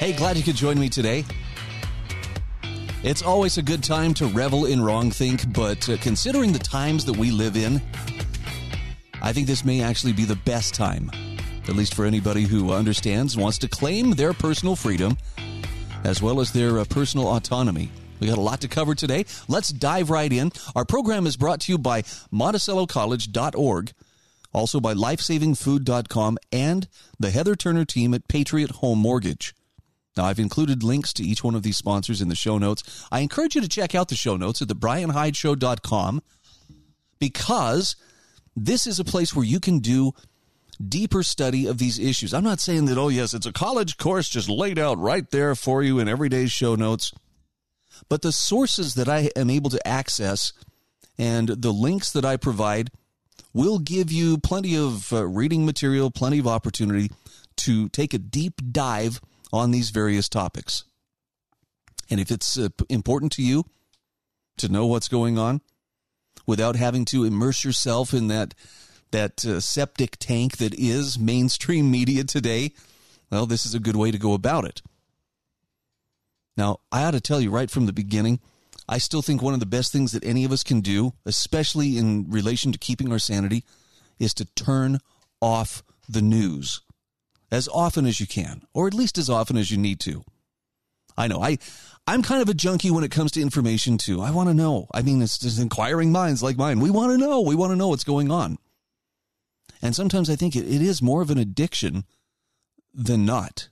Hey, glad you could join me today. It's always a good time to revel in wrong think, but uh, considering the times that we live in, I think this may actually be the best time, at least for anybody who understands and wants to claim their personal freedom as well as their uh, personal autonomy. We got a lot to cover today. Let's dive right in. Our program is brought to you by MonticelloCollege.org also by lifesavingfood.com and the Heather Turner team at Patriot Home Mortgage. Now, I've included links to each one of these sponsors in the show notes. I encourage you to check out the show notes at thebrianhydeshow.com because this is a place where you can do deeper study of these issues. I'm not saying that, oh, yes, it's a college course just laid out right there for you in everyday's show notes. But the sources that I am able to access and the links that I provide will give you plenty of uh, reading material, plenty of opportunity to take a deep dive on these various topics. And if it's uh, important to you to know what's going on without having to immerse yourself in that that uh, septic tank that is mainstream media today, well, this is a good way to go about it. Now, I ought to tell you right from the beginning, I still think one of the best things that any of us can do, especially in relation to keeping our sanity, is to turn off the news as often as you can, or at least as often as you need to. I know I I'm kind of a junkie when it comes to information too. I want to know. I mean, it's just inquiring minds like mine. We want to know. We want to know what's going on. And sometimes I think it, it is more of an addiction than not.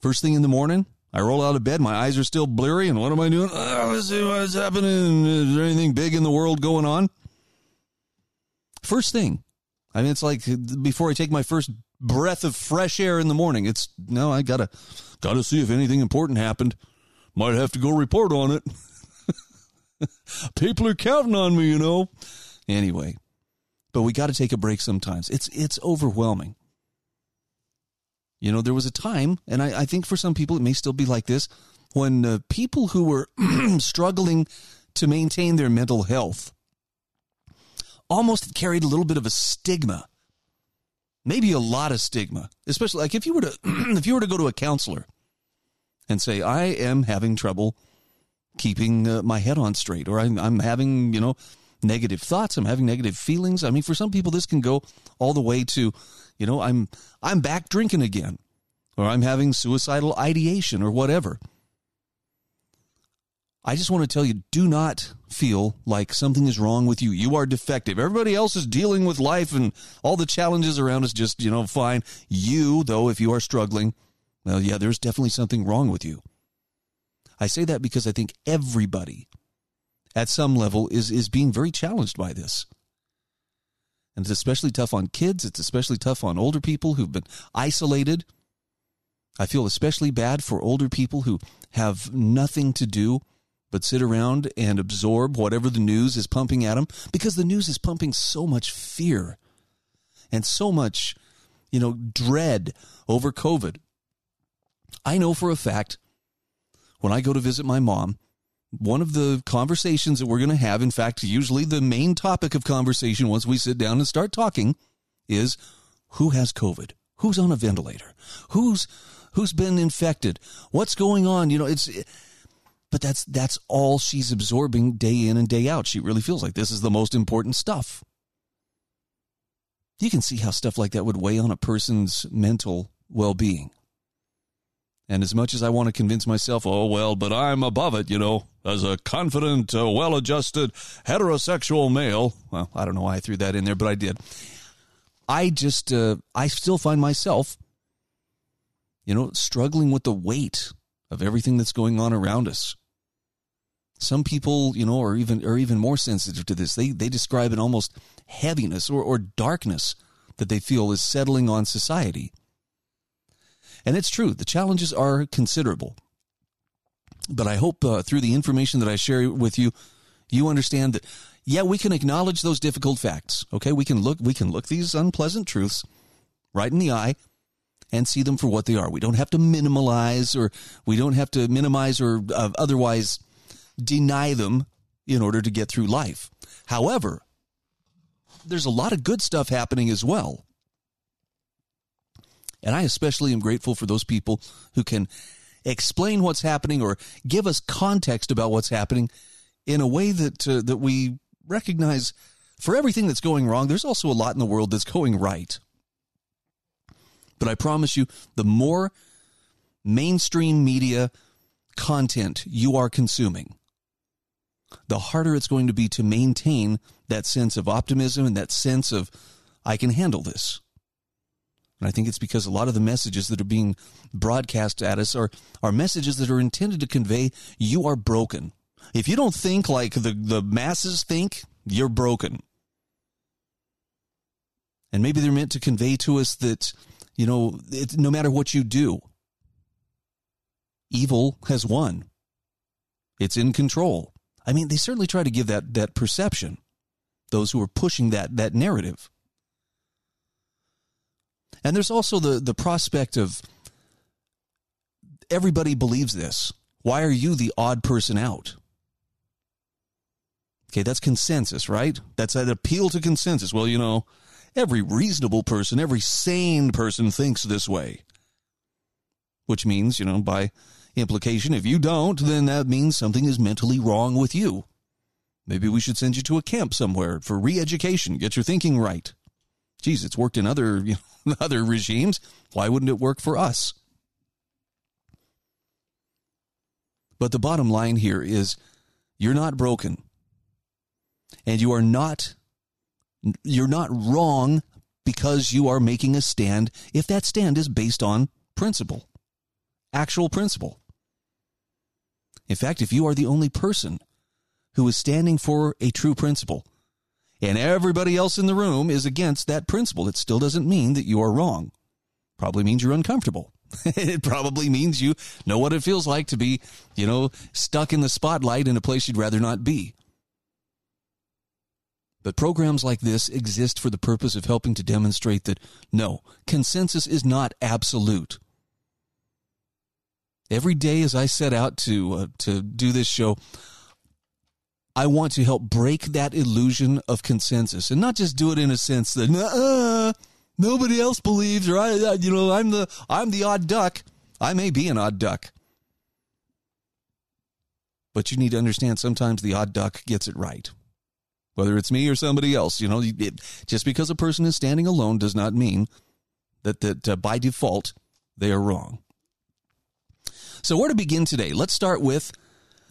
First thing in the morning, I roll out of bed, my eyes are still blurry, and what am I doing? Oh, let's see what's happening. Is there anything big in the world going on? First thing. I mean, it's like before I take my first breath of fresh air in the morning. It's no, I gotta gotta see if anything important happened. Might have to go report on it. People are counting on me, you know. Anyway, but we got to take a break sometimes. It's it's overwhelming. You know, there was a time, and I, I think for some people it may still be like this, when uh, people who were struggling to maintain their mental health almost carried a little bit of a stigma, maybe a lot of stigma, especially like if you were to if you were to go to a counselor and say, "I am having trouble keeping uh, my head on straight," or I'm, I'm having you know negative thoughts, I'm having negative feelings. I mean, for some people, this can go all the way to you know, I'm I'm back drinking again or I'm having suicidal ideation or whatever. I just want to tell you do not feel like something is wrong with you. You are defective. Everybody else is dealing with life and all the challenges around us just, you know, fine. You, though, if you are struggling, well, yeah, there's definitely something wrong with you. I say that because I think everybody at some level is is being very challenged by this. And it's especially tough on kids. It's especially tough on older people who've been isolated. I feel especially bad for older people who have nothing to do but sit around and absorb whatever the news is pumping at them because the news is pumping so much fear and so much, you know, dread over COVID. I know for a fact when I go to visit my mom, one of the conversations that we're going to have, in fact, usually the main topic of conversation once we sit down and start talking is who has COVID? Who's on a ventilator? Who's who's been infected? What's going on? You know, it's but that's that's all she's absorbing day in and day out. She really feels like this is the most important stuff. You can see how stuff like that would weigh on a person's mental well-being. And as much as I want to convince myself, oh, well, but I'm above it, you know, as a confident, uh, well adjusted, heterosexual male. Well, I don't know why I threw that in there, but I did. I just, uh, I still find myself, you know, struggling with the weight of everything that's going on around us. Some people, you know, are even are even more sensitive to this. They they describe an almost heaviness or, or darkness that they feel is settling on society. And it's true, the challenges are considerable. But I hope uh, through the information that I share with you, you understand that, yeah, we can acknowledge those difficult facts. Okay, we can look, we can look these unpleasant truths right in the eye and see them for what they are. We don't have to minimize or we don't have to minimize or uh, otherwise deny them in order to get through life. However, there's a lot of good stuff happening as well. And I especially am grateful for those people who can explain what's happening or give us context about what's happening in a way that uh, that we recognize for everything that's going wrong there's also a lot in the world that's going right. But I promise you the more mainstream media content you are consuming the harder it's going to be to maintain that sense of optimism and that sense of, I can handle this. And I think it's because a lot of the messages that are being broadcast at us are, are messages that are intended to convey you are broken. If you don't think like the, the masses think, you're broken. And maybe they're meant to convey to us that, you know, it, no matter what you do, evil has won. It's in control. I mean, they certainly try to give that that perception. Those who are pushing that that narrative. And there's also the the prospect of everybody believes this. Why are you the odd person out? Okay, that's consensus, right? That's an appeal to consensus. Well, you know, every reasonable person, every sane person thinks this way. Which means, you know, by implication. If you don't, then that means something is mentally wrong with you. Maybe we should send you to a camp somewhere for re-education, get your thinking right. Geez, it's worked in other you know, other regimes. Why wouldn't it work for us? But the bottom line here is you're not broken. And you are not you're not wrong because you are making a stand if that stand is based on principle. Actual principle. In fact, if you are the only person who is standing for a true principle and everybody else in the room is against that principle, it still doesn't mean that you are wrong. Probably means you're uncomfortable. it probably means you know what it feels like to be, you know, stuck in the spotlight in a place you'd rather not be. But programs like this exist for the purpose of helping to demonstrate that no, consensus is not absolute. Every day as I set out to uh, to do this show, I want to help break that illusion of consensus and not just do it in a sense that nobody else believes or I you know I'm the I'm the odd duck. I may be an odd duck. But you need to understand sometimes the odd duck gets it right. Whether it's me or somebody else, you know, it, just because a person is standing alone does not mean that that uh, by default they are wrong. So, where to begin today? Let's start with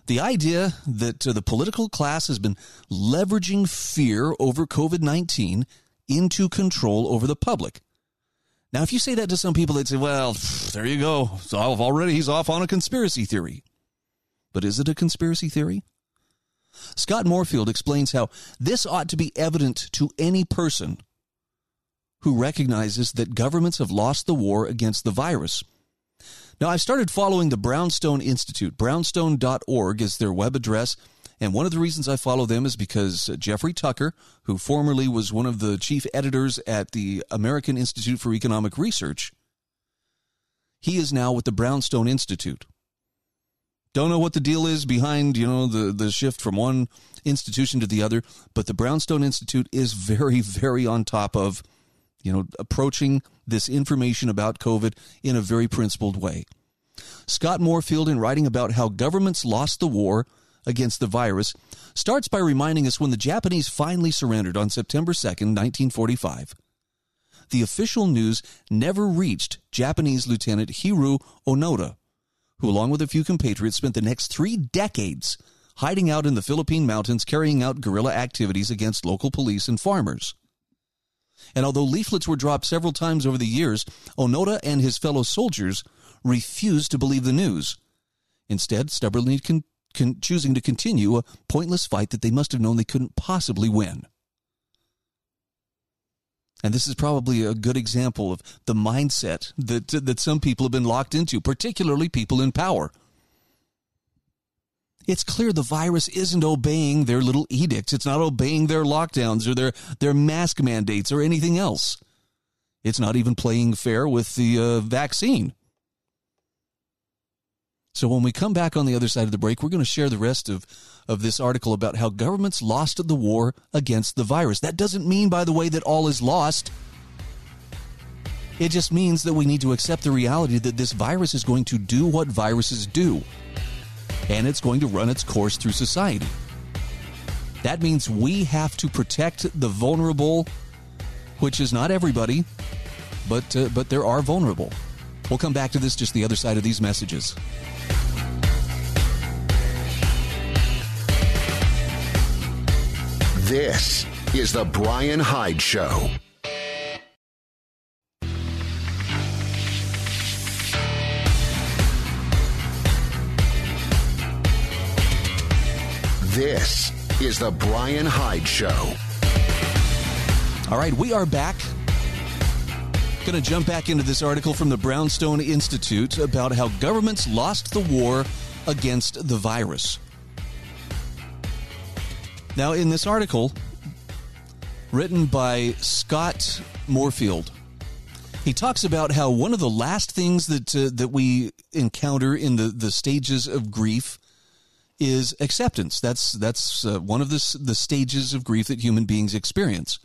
the idea that uh, the political class has been leveraging fear over COVID 19 into control over the public. Now, if you say that to some people, they'd say, well, there you go. So already he's off on a conspiracy theory. But is it a conspiracy theory? Scott Morefield explains how this ought to be evident to any person who recognizes that governments have lost the war against the virus now, I've started following the Brownstone Institute. Brownstone.org is their web address. And one of the reasons I follow them is because uh, Jeffrey Tucker, who formerly was one of the chief editors at the American Institute for Economic Research, he is now with the Brownstone Institute. Don't know what the deal is behind, you know, the, the shift from one institution to the other, but the Brownstone Institute is very, very on top of you know, approaching this information about COVID in a very principled way. Scott Morefield, in writing about how governments lost the war against the virus, starts by reminding us when the Japanese finally surrendered on September 2nd, 1945. The official news never reached Japanese Lieutenant Hiroo Onoda, who, along with a few compatriots, spent the next three decades hiding out in the Philippine mountains carrying out guerrilla activities against local police and farmers. And although leaflets were dropped several times over the years, Onoda and his fellow soldiers refused to believe the news, instead, stubbornly con- con- choosing to continue a pointless fight that they must have known they couldn't possibly win. And this is probably a good example of the mindset that, that some people have been locked into, particularly people in power. It's clear the virus isn't obeying their little edicts. It's not obeying their lockdowns or their, their mask mandates or anything else. It's not even playing fair with the uh, vaccine. So when we come back on the other side of the break, we're going to share the rest of, of this article about how governments lost the war against the virus. That doesn't mean, by the way, that all is lost. It just means that we need to accept the reality that this virus is going to do what viruses do, and it's going to run its course through society. That means we have to protect the vulnerable, which is not everybody, but uh, but there are vulnerable. We'll come back to this just the other side of these messages. This is The Brian Hyde Show. This is The Brian Hyde Show. All right, we are back. Going to jump back into this article from the Brownstone Institute about how governments lost the war against the virus. Now, in this article, written by Scott Morefield, he talks about how one of the last things that uh, that we encounter in the, the stages of grief is acceptance. That's that's uh, one of the the stages of grief that human beings experience.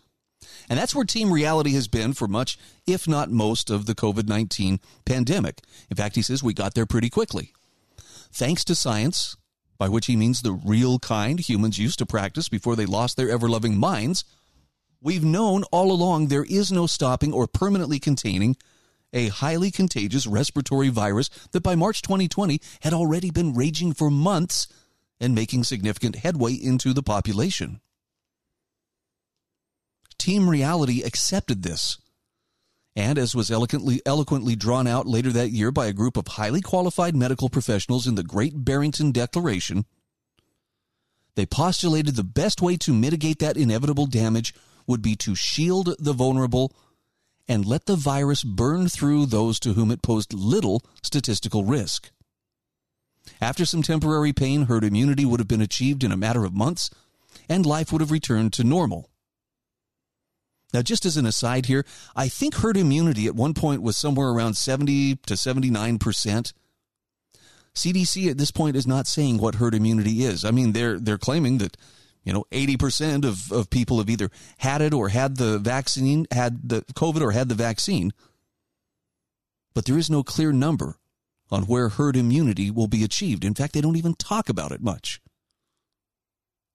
And that's where team reality has been for much, if not most, of the COVID 19 pandemic. In fact, he says we got there pretty quickly. Thanks to science, by which he means the real kind humans used to practice before they lost their ever loving minds, we've known all along there is no stopping or permanently containing a highly contagious respiratory virus that by March 2020 had already been raging for months and making significant headway into the population. Team Reality accepted this and as was eloquently, eloquently drawn out later that year by a group of highly qualified medical professionals in the Great Barrington Declaration, they postulated the best way to mitigate that inevitable damage would be to shield the vulnerable and let the virus burn through those to whom it posed little statistical risk. After some temporary pain, herd immunity would have been achieved in a matter of months, and life would have returned to normal. Now, just as an aside here, I think herd immunity at one point was somewhere around 70 to 79%. CDC at this point is not saying what herd immunity is. I mean, they're, they're claiming that, you know, 80% of, of people have either had it or had the vaccine, had the COVID or had the vaccine. But there is no clear number on where herd immunity will be achieved. In fact, they don't even talk about it much.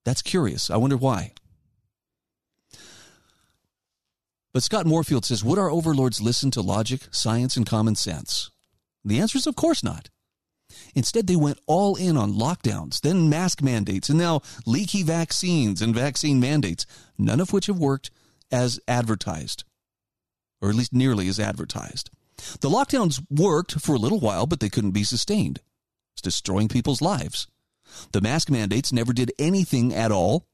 That's curious. I wonder why. But Scott Morefield says, Would our overlords listen to logic, science, and common sense? The answer is, of course not. Instead, they went all in on lockdowns, then mask mandates, and now leaky vaccines and vaccine mandates, none of which have worked as advertised, or at least nearly as advertised. The lockdowns worked for a little while, but they couldn't be sustained. It's destroying people's lives. The mask mandates never did anything at all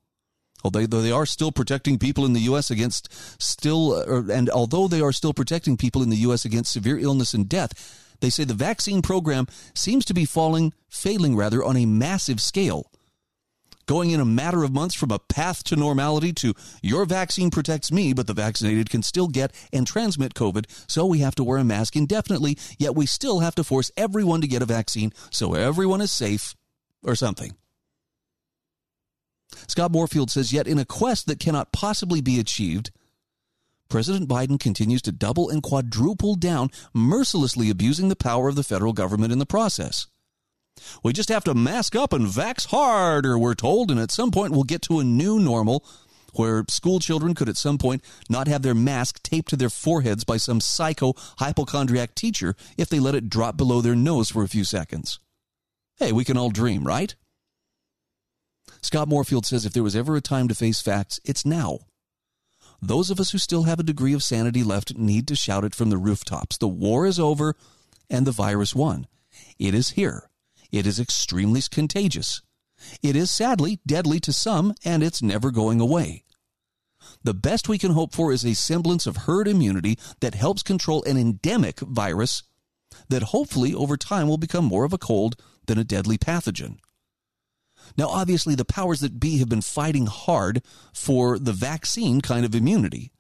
although they are still protecting people in the U.S. against still, and although they are still protecting people in the U.S. against severe illness and death, they say the vaccine program seems to be falling, failing rather, on a massive scale. Going in a matter of months from a path to normality to your vaccine protects me, but the vaccinated can still get and transmit COVID, so we have to wear a mask indefinitely, yet we still have to force everyone to get a vaccine so everyone is safe or something. Scott Morefield says, yet in a quest that cannot possibly be achieved, President Biden continues to double and quadruple down, mercilessly abusing the power of the federal government in the process. We just have to mask up and vax harder, we're told, and at some point we'll get to a new normal where school children could at some point not have their mask taped to their foreheads by some psycho hypochondriac teacher if they let it drop below their nose for a few seconds. Hey, we can all dream, right? Scott Morefield says if there was ever a time to face facts, it's now. Those of us who still have a degree of sanity left need to shout it from the rooftops. The war is over and the virus won. It is here. It is extremely contagious. It is sadly deadly to some, and it's never going away. the best we can hope for is a semblance of herd immunity that helps control an endemic virus that hopefully over time will become more of a cold than a deadly pathogen. Now, obviously, the powers that be have been fighting hard for the vaccine kind of immunity.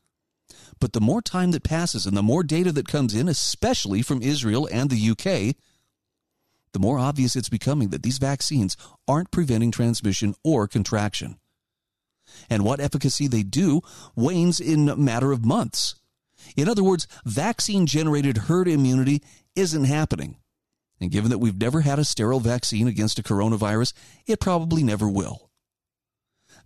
But the more time that passes and the more data that comes in, especially from Israel and the UK, the more obvious it's becoming that these vaccines aren't preventing transmission or contraction. And what efficacy they do wanes in a matter of months. In other words, vaccine generated herd immunity isn't happening. And given that we've never had a sterile vaccine against a coronavirus, it probably never will.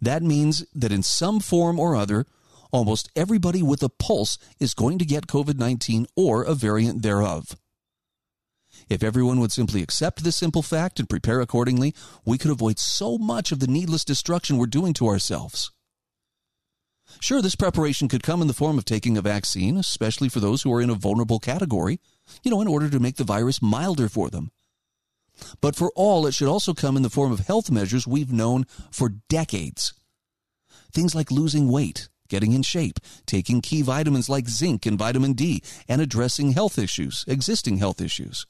That means that in some form or other, almost everybody with a pulse is going to get COVID 19 or a variant thereof. If everyone would simply accept this simple fact and prepare accordingly, we could avoid so much of the needless destruction we're doing to ourselves. Sure, this preparation could come in the form of taking a vaccine, especially for those who are in a vulnerable category, you know, in order to make the virus milder for them. But for all, it should also come in the form of health measures we've known for decades. Things like losing weight, getting in shape, taking key vitamins like zinc and vitamin D, and addressing health issues, existing health issues.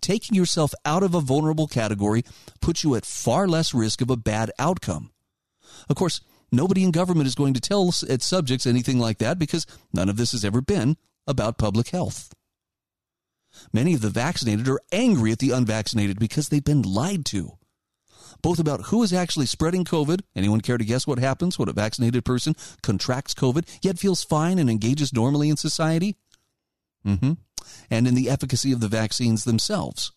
Taking yourself out of a vulnerable category puts you at far less risk of a bad outcome. Of course, nobody in government is going to tell its subjects anything like that because none of this has ever been about public health. Many of the vaccinated are angry at the unvaccinated because they've been lied to. Both about who is actually spreading COVID. Anyone care to guess what happens when a vaccinated person contracts COVID yet feels fine and engages normally in society? Mm-hmm. And in the efficacy of the vaccines themselves.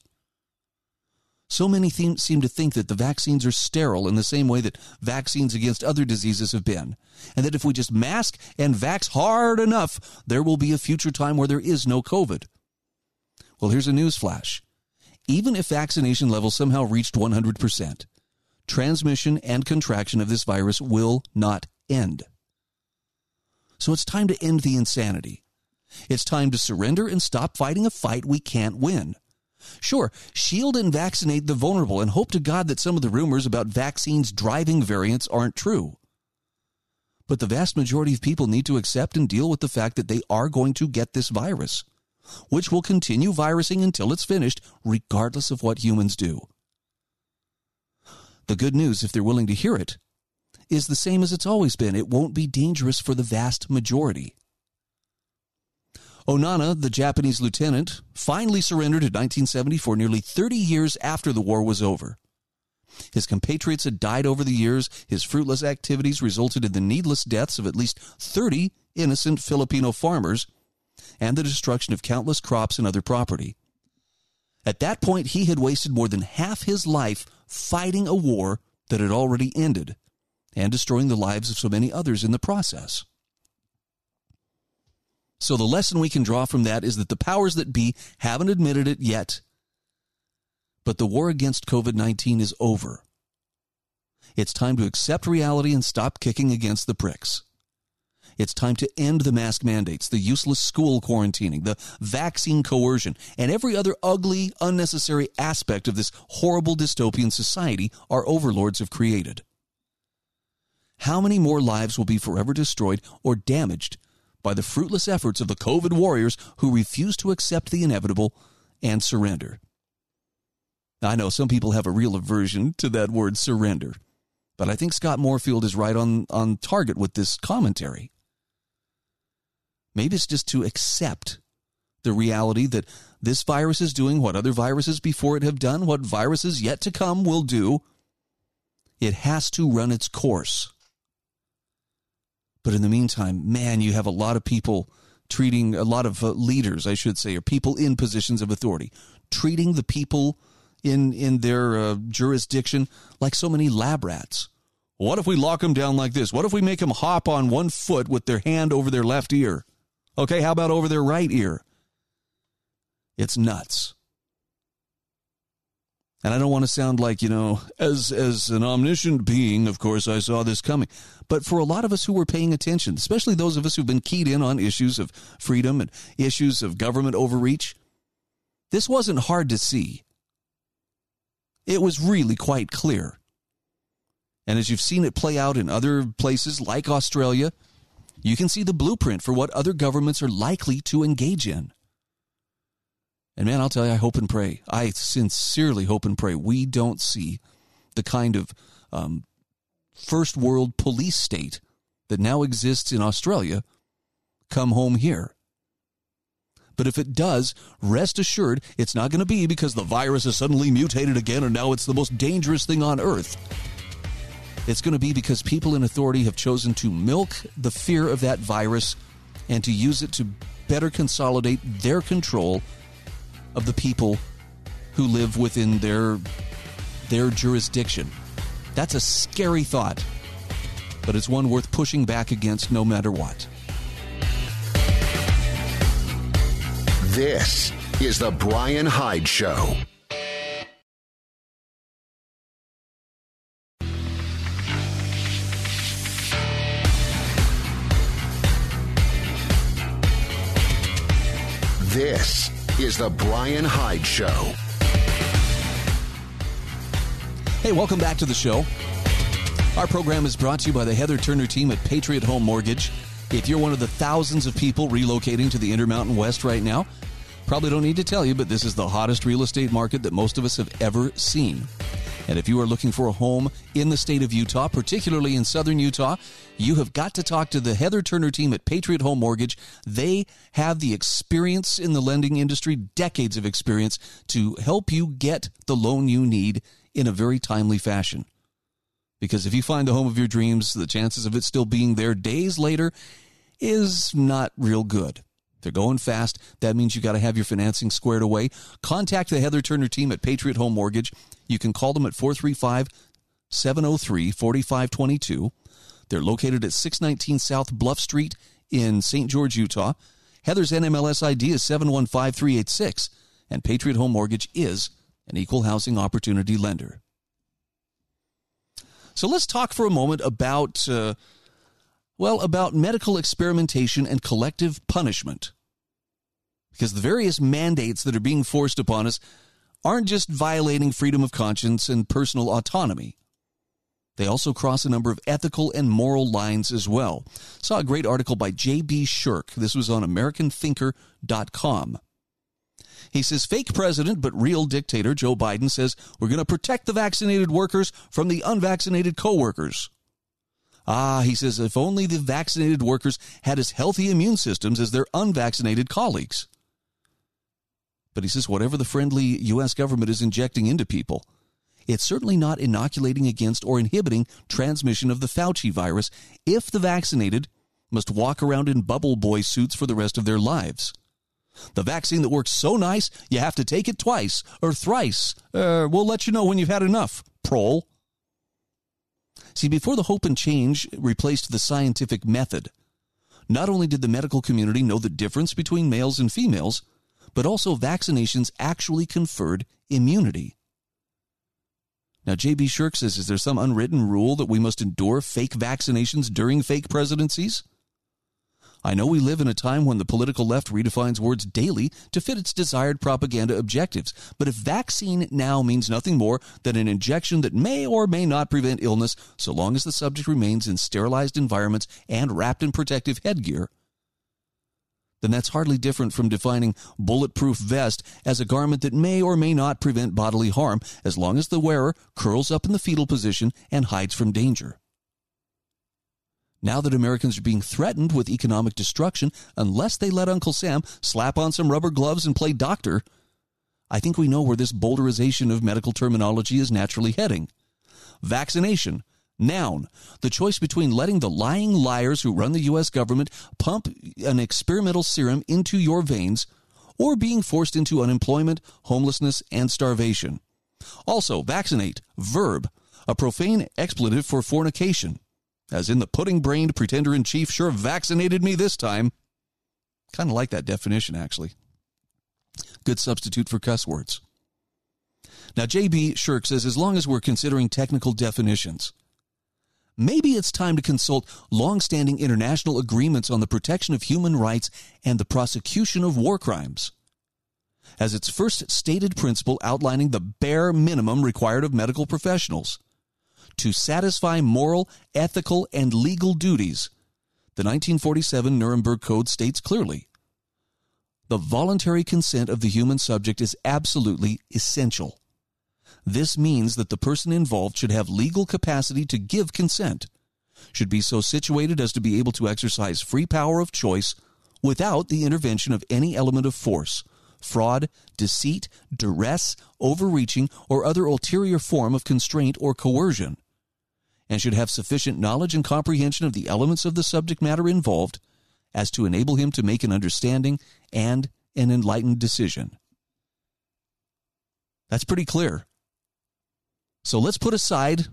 So many seem to think that the vaccines are sterile in the same way that vaccines against other diseases have been, and that if we just mask and vax hard enough, there will be a future time where there is no COVID. Well, here's a news flash. Even if vaccination levels somehow reached 100%, transmission and contraction of this virus will not end. So it's time to end the insanity. It's time to surrender and stop fighting a fight we can't win. Sure, shield and vaccinate the vulnerable and hope to God that some of the rumors about vaccines driving variants aren't true. But the vast majority of people need to accept and deal with the fact that they are going to get this virus which will continue virusing until it's finished, regardless of what humans do. The good news, if they're willing to hear it, is the same as it's always been. It won't be dangerous for the vast majority. Onoda, the Japanese lieutenant, finally surrendered in 1974, nearly 30 years after the war was over. His compatriots had died over the years. His fruitless activities resulted in the needless deaths of at least 30 innocent Filipino farmers and the destruction of countless crops and other property. At that point, he had wasted more than half his life fighting a war that had already ended and destroying the lives of so many others in the process. So, the lesson we can draw from that is that the powers that be haven't admitted it yet, but the war against COVID 19 is over. It's time to accept reality and stop kicking against the pricks. It's time to end the mask mandates, the useless school quarantining, the vaccine coercion, and every other ugly, unnecessary aspect of this horrible dystopian society our overlords have created. How many more lives will be forever destroyed or damaged by the fruitless efforts of the COVID warriors who refuse to accept the inevitable and surrender? I know some people have a real aversion to that word surrender, but I think Scott Morefield is right on, on target with this commentary. Maybe it's just to accept the reality that this virus is doing what other viruses before it have done, what viruses yet to come will do. It has to run its course. But in the meantime, man, you have a lot of people treating, a lot of uh, leaders, I should say, or people in positions of authority, treating the people in, in their uh, jurisdiction like so many lab rats. What if we lock them down like this? What if we make them hop on one foot with their hand over their left ear? Okay, how about over their right ear? It's nuts. And I don't want to sound like, you know, as as an omniscient being, of course I saw this coming. But for a lot of us who were paying attention, especially those of us who've been keyed in on issues of freedom and issues of government overreach, this wasn't hard to see. It was really quite clear. And as you've seen it play out in other places like Australia, you can see the blueprint for what other governments are likely to engage in. And man, I'll tell you, I hope and pray. I sincerely hope and pray we don't see the kind of um, first world police state that now exists in Australia come home here. But if it does, rest assured it's not going to be because the virus has suddenly mutated again and now it's the most dangerous thing on earth. It's going to be because people in authority have chosen to milk the fear of that virus and to use it to better consolidate their control of the people who live within their their jurisdiction. That's a scary thought, but it's one worth pushing back against no matter what. This is the Brian Hyde Show. This is the Brian Hyde Show. Hey, welcome back to the show. Our program is brought to you by the Heather Turner team at Patriot Home Mortgage. If you're one of the thousands of people relocating to the Intermountain West right now, probably don't need to tell you, but this is the hottest real estate market that most of us have ever seen. And if you are looking for a home in the state of Utah, particularly in southern Utah, you have got to talk to the Heather Turner team at Patriot Home Mortgage. They have the experience in the lending industry, decades of experience, to help you get the loan you need in a very timely fashion. Because if you find the home of your dreams, the chances of it still being there days later is not real good. They're going fast. That means you got to have your financing squared away. Contact the Heather Turner team at Patriot Home Mortgage. You can call them at 435 703 4522. They're located at 619 South Bluff Street in St. George, Utah. Heather's NMLS ID is 715386, and Patriot Home Mortgage is an equal housing opportunity lender. So let's talk for a moment about, uh, well, about medical experimentation and collective punishment. Because the various mandates that are being forced upon us aren't just violating freedom of conscience and personal autonomy. They also cross a number of ethical and moral lines as well. Saw a great article by J.B. Shurk. This was on AmericanThinker.com. He says fake president but real dictator Joe Biden says we're going to protect the vaccinated workers from the unvaccinated coworkers. Ah, he says if only the vaccinated workers had as healthy immune systems as their unvaccinated colleagues. But he says whatever the friendly U.S. government is injecting into people, it's certainly not inoculating against or inhibiting transmission of the Fauci virus if the vaccinated must walk around in bubble boy suits for the rest of their lives. The vaccine that works so nice, you have to take it twice or thrice. Uh, we'll let you know when you've had enough, prol. See, before the hope and change replaced the scientific method, not only did the medical community know the difference between males and females, but also vaccinations actually conferred immunity. Now, J.B. Shurk says, is there some unwritten rule that we must endure fake vaccinations during fake presidencies? I know we live in a time when the political left redefines words daily to fit its desired propaganda objectives, but if vaccine now means nothing more than an injection that may or may not prevent illness so long as the subject remains in sterilized environments and wrapped in protective headgear, then that's hardly different from defining bulletproof vest as a garment that may or may not prevent bodily harm as long as the wearer curls up in the fetal position and hides from danger. Now that Americans are being threatened with economic destruction unless they let Uncle Sam slap on some rubber gloves and play doctor, I think we know where this bowdlerization of medical terminology is naturally heading. Vaccination, Noun, the choice between letting the lying liars who run the U.S. government pump an experimental serum into your veins or being forced into unemployment, homelessness, and starvation. Also, vaccinate, verb, a profane expletive for fornication. As in the pudding brained pretender in chief sure vaccinated me this time. Kind of like that definition, actually. Good substitute for cuss words. Now, J.B. Shurk says as long as we're considering technical definitions, maybe it's time to consult long-standing international agreements on the protection of human rights and the prosecution of war crimes. As its first stated principle outlining the bare minimum required of medical professionals to satisfy moral, ethical, and legal duties, The 1947 Nuremberg Code states clearly the voluntary consent of the human subject is absolutely essential. This means that the person involved should have legal capacity to give consent, should be so situated as to be able to exercise free power of choice without the intervention of any element of force, fraud, deceit, duress, overreaching, or other ulterior form of constraint or coercion, and should have sufficient knowledge and comprehension of the elements of the subject matter involved as to enable him to make an understanding and an enlightened decision. That's pretty clear. So let's put aside,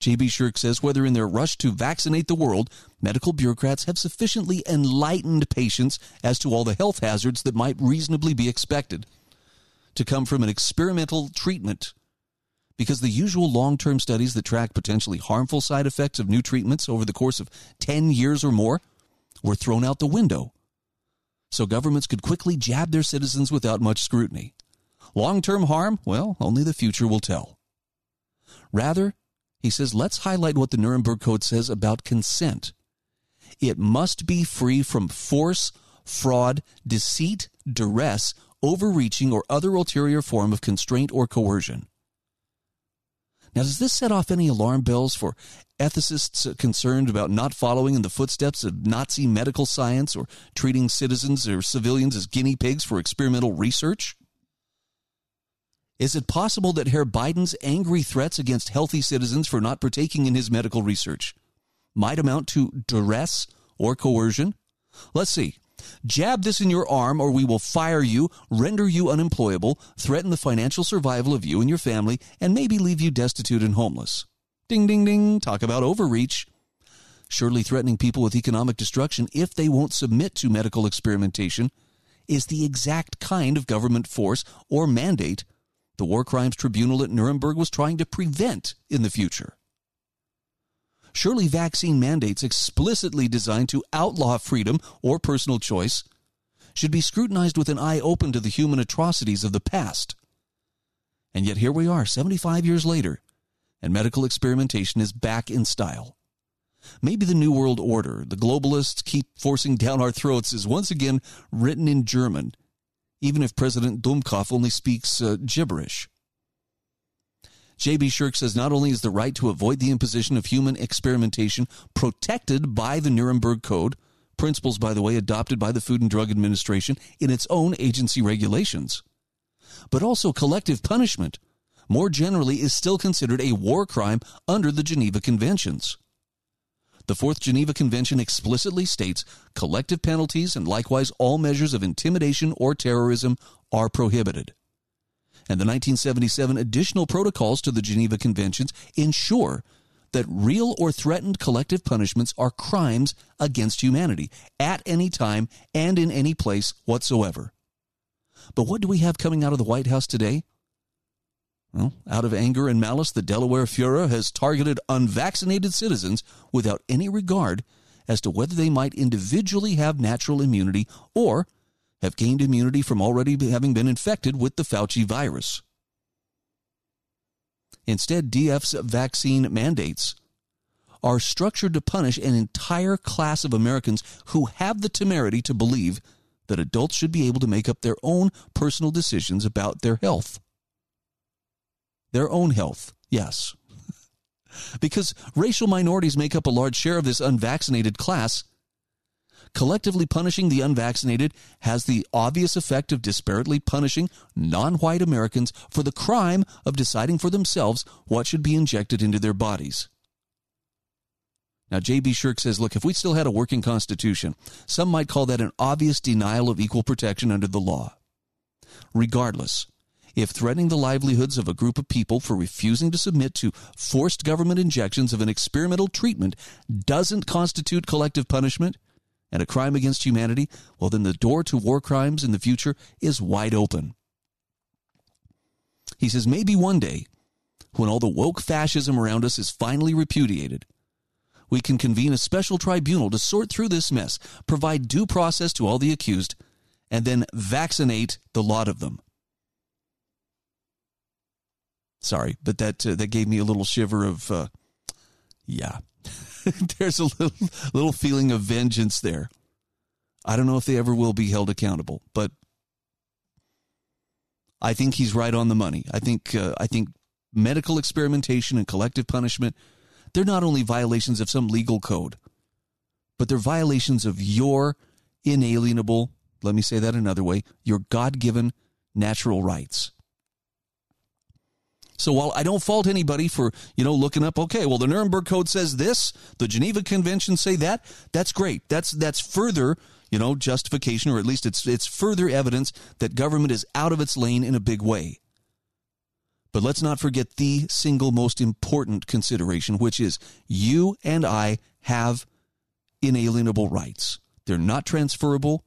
J.B. Shurk says, whether in their rush to vaccinate the world, medical bureaucrats have sufficiently enlightened patients as to all the health hazards that might reasonably be expected to come from an experimental treatment. Because the usual long term studies that track potentially harmful side effects of new treatments over the course of 10 years or more were thrown out the window. So governments could quickly jab their citizens without much scrutiny. Long term harm? Well, only the future will tell. Rather, he says, let's highlight what the Nuremberg Code says about consent. It must be free from force, fraud, deceit, duress, overreaching, or other ulterior form of constraint or coercion. Now, does this set off any alarm bells for ethicists concerned about not following in the footsteps of Nazi medical science or treating citizens or civilians as guinea pigs for experimental research? Is it possible that Herr Biden's angry threats against healthy citizens for not partaking in his medical research might amount to duress or coercion? Let's see. Jab this in your arm, or we will fire you, render you unemployable, threaten the financial survival of you and your family, and maybe leave you destitute and homeless. Ding, ding, ding. Talk about overreach. Surely threatening people with economic destruction if they won't submit to medical experimentation is the exact kind of government force or mandate the War Crimes Tribunal at Nuremberg was trying to prevent in the future. Surely vaccine mandates explicitly designed to outlaw freedom or personal choice should be scrutinized with an eye open to the human atrocities of the past. And yet here we are, 75 years later, and medical experimentation is back in style. Maybe the New World Order, the globalists keep forcing down our throats, is once again written in German even if President Dummkopf only speaks uh, gibberish. J.B. Shurk says not only is the right to avoid the imposition of human experimentation protected by the Nuremberg Code, principles, by the way, adopted by the Food and Drug Administration in its own agency regulations, but also collective punishment, more generally, is still considered a war crime under the Geneva Conventions. The Fourth Geneva Convention explicitly states collective penalties and likewise all measures of intimidation or terrorism are prohibited. And the 1977 additional protocols to the Geneva Conventions ensure that real or threatened collective punishments are crimes against humanity at any time and in any place whatsoever. But what do we have coming out of the White House today? Well, out of anger and malice, the Delaware Fuhrer has targeted unvaccinated citizens without any regard as to whether they might individually have natural immunity or have gained immunity from already having been infected with the Fauci virus. Instead, DF's vaccine mandates are structured to punish an entire class of Americans who have the temerity to believe that adults should be able to make up their own personal decisions about their health. Their own health, yes. because racial minorities make up a large share of this unvaccinated class. Collectively punishing the unvaccinated has the obvious effect of disparately punishing non white Americans for the crime of deciding for themselves what should be injected into their bodies. Now, J.B. Shurk says, look, if we still had a working constitution, some might call that an obvious denial of equal protection under the law. Regardless, if threatening the livelihoods of a group of people for refusing to submit to forced government injections of an experimental treatment doesn't constitute collective punishment and a crime against humanity, well, then the door to war crimes in the future is wide open. He says maybe one day, when all the woke fascism around us is finally repudiated, we can convene a special tribunal to sort through this mess, provide due process to all the accused, and then vaccinate the lot of them. Sorry, but that uh, that gave me a little shiver of, uh, Yeah. There's a little, little feeling of vengeance there. I don't know if they ever will be held accountable, but I think he's right on the money. I think uh, I think medical experimentation and collective punishment they're not only violations of some legal code, but they're violations of your inalienable, let me say that another way, your God-given natural rights. So while I don't fault anybody for, you know, looking up, okay, well the Nuremberg Code says this, the Geneva Convention say that, that's great. That's that's further you know, justification, or at least it's it's further evidence that government is out of its lane in a big way. But let's not forget the single most important consideration, which is you and I have inalienable rights. They're not transferable.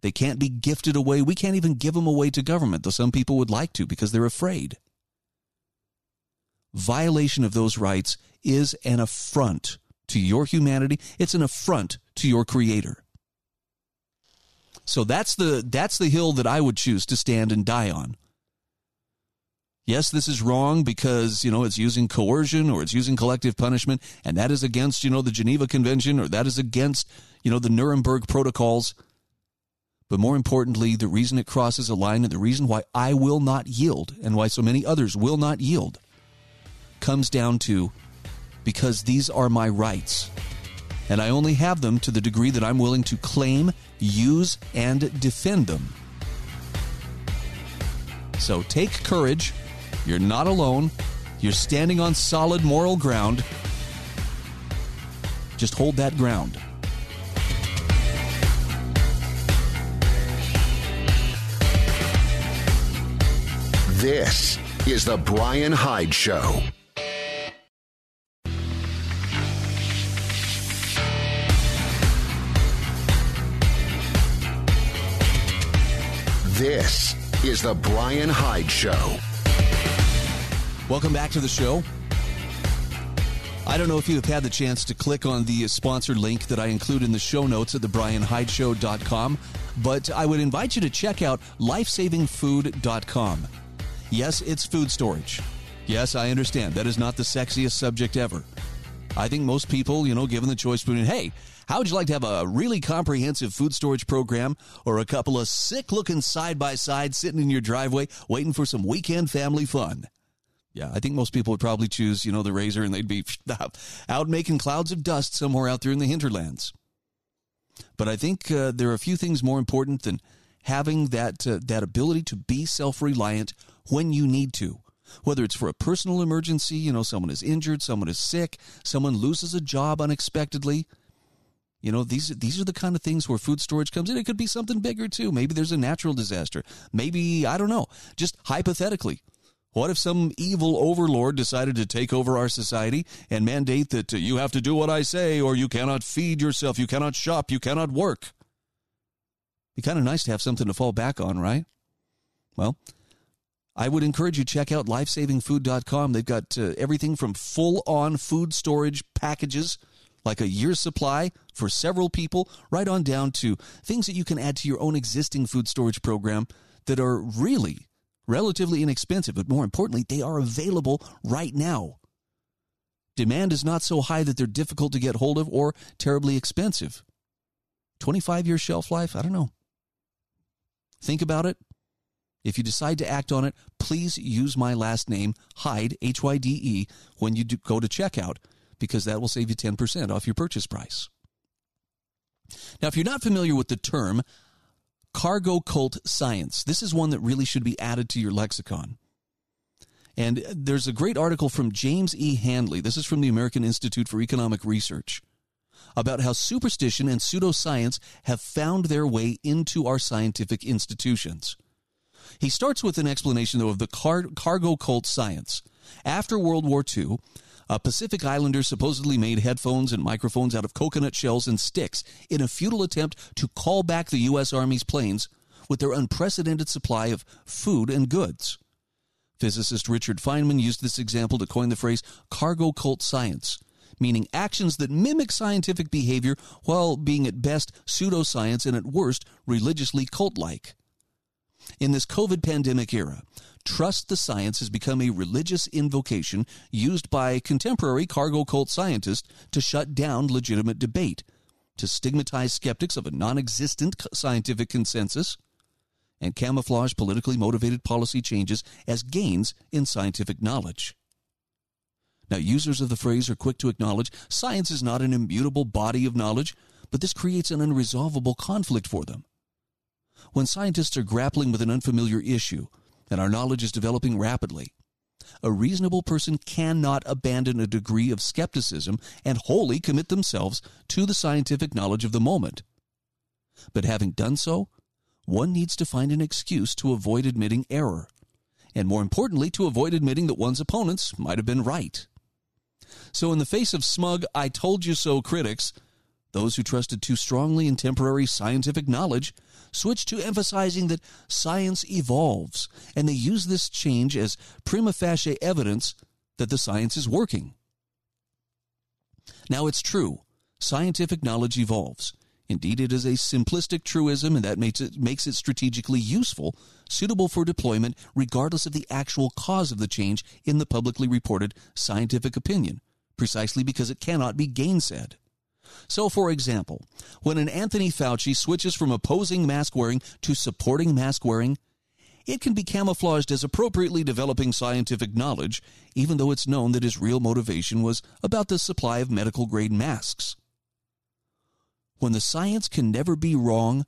They can't be gifted away. We can't even give them away to government, though some people would like to because they're afraid. Violation of those rights is an affront to your humanity. It's an affront to your creator. So that's the that's the hill that I would choose to stand and die on. Yes, this is wrong because, you know, it's using coercion or it's using collective punishment and that is against, you know, the Geneva Convention or that is against, you know, the Nuremberg protocols. But more importantly, the reason it crosses a line and the reason why I will not yield and why so many others will not yield comes down to because these are my rights and I only have them to the degree that I'm willing to claim, use, and defend them. So take courage. You're not alone. You're standing on solid moral ground. Just hold that ground. This is The Brian Hyde Show. This is The Brian Hyde Show. Welcome back to the show. I don't know if you have had the chance to click on the sponsored link that I include in the show notes at thebrianhydeshow.com, but I would invite you to check out lifesavingfood.com. Yes, it's food storage. Yes, I understand. That is not the sexiest subject ever. I think most people, you know, given the choice between, hey, how would you like to have a really comprehensive food storage program or a couple of sick looking side by side sitting in your driveway waiting for some weekend family fun? Yeah, I think most people would probably choose, you know, the razor and they'd be out making clouds of dust somewhere out there in the hinterlands. But I think uh, there are a few things more important than having that uh, that ability to be self-reliant when you need to. Whether it's for a personal emergency, you know, someone is injured, someone is sick, someone loses a job unexpectedly, you know, these these are the kind of things where food storage comes in. It could be something bigger too. Maybe there's a natural disaster. Maybe I don't know. Just hypothetically, what if some evil overlord decided to take over our society and mandate that uh, you have to do what I say or you cannot feed yourself, you cannot shop, you cannot work? Be kind of nice to have something to fall back on, right? Well, I would encourage you check out lifesavingfood.com. They've got uh, everything from full on food storage packages like a year's supply for several people, right on down to things that you can add to your own existing food storage program that are really relatively inexpensive, but more importantly, they are available right now. Demand is not so high that they're difficult to get hold of or terribly expensive. 25 year shelf life? I don't know. Think about it. If you decide to act on it, please use my last name, Hyde, H Y D E, when you go to checkout because that will save you 10% off your purchase price. Now, if you're not familiar with the term cargo cult science, this is one that really should be added to your lexicon. And there's a great article from James E. Hanley. This is from the American Institute for Economic Research about how superstition and pseudoscience have found their way into our scientific institutions. He starts with an explanation, though, of the car- cargo cult science. After World War II, a Pacific Islander supposedly made headphones and microphones out of coconut shells and sticks in a futile attempt to call back the U.S. Army's planes with their unprecedented supply of food and goods. Physicist Richard Feynman used this example to coin the phrase cargo cult science, meaning actions that mimic scientific behavior while being at best pseudoscience and at worst religiously cult like. In this COVID pandemic era, trust the science has become a religious invocation used by contemporary cargo cult scientists to shut down legitimate debate, to stigmatize skeptics of a non existent scientific consensus, and camouflage politically motivated policy changes as gains in scientific knowledge. Now, users of the phrase are quick to acknowledge science is not an immutable body of knowledge, but this creates an unresolvable conflict for them. When scientists are grappling with an unfamiliar issue and our knowledge is developing rapidly, a reasonable person cannot abandon a degree of skepticism and wholly commit themselves to the scientific knowledge of the moment. But having done so, one needs to find an excuse to avoid admitting error, and more importantly, to avoid admitting that one's opponents might have been right. So, in the face of smug, I told you so critics, those who trusted too strongly in temporary scientific knowledge switched to emphasizing that science evolves, and they use this change as prima facie evidence that the science is working. Now, it's true, scientific knowledge evolves. Indeed, it is a simplistic truism, and that makes it, makes it strategically useful, suitable for deployment, regardless of the actual cause of the change in the publicly reported scientific opinion, precisely because it cannot be gainsaid. So, for example, when an Anthony Fauci switches from opposing mask wearing to supporting mask wearing, it can be camouflaged as appropriately developing scientific knowledge, even though it's known that his real motivation was about the supply of medical grade masks. When the science can never be wrong,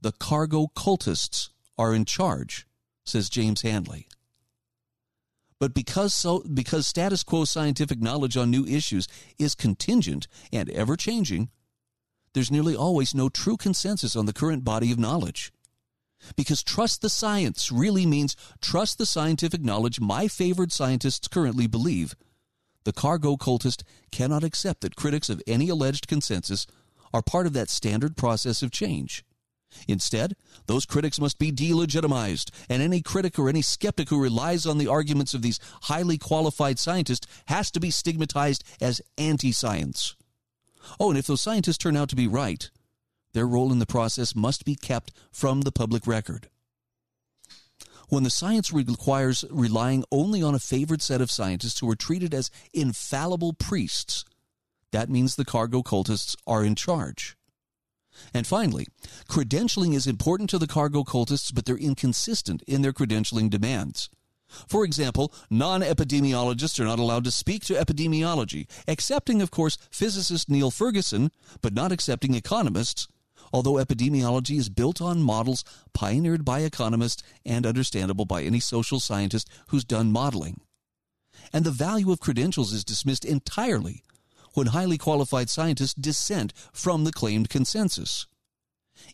the cargo cultists are in charge, says James Hanley. But because so because status quo scientific knowledge on new issues is contingent and ever changing, there's nearly always no true consensus on the current body of knowledge. Because trust the science really means trust the scientific knowledge my favored scientists currently believe. The cargo cultist cannot accept that critics of any alleged consensus are part of that standard process of change. Instead, those critics must be delegitimized, and any critic or any skeptic who relies on the arguments of these highly qualified scientists has to be stigmatized as anti science. Oh, and if those scientists turn out to be right, their role in the process must be kept from the public record. When the science requires relying only on a favored set of scientists who are treated as infallible priests, that means the cargo cultists are in charge. And finally, credentialing is important to the cargo cultists, but they're inconsistent in their credentialing demands. For example, non epidemiologists are not allowed to speak to epidemiology, accepting, of course, physicist Neil Ferguson, but not accepting economists, although epidemiology is built on models pioneered by economists and understandable by any social scientist who's done modeling. And the value of credentials is dismissed entirely when highly qualified scientists dissent from the claimed consensus.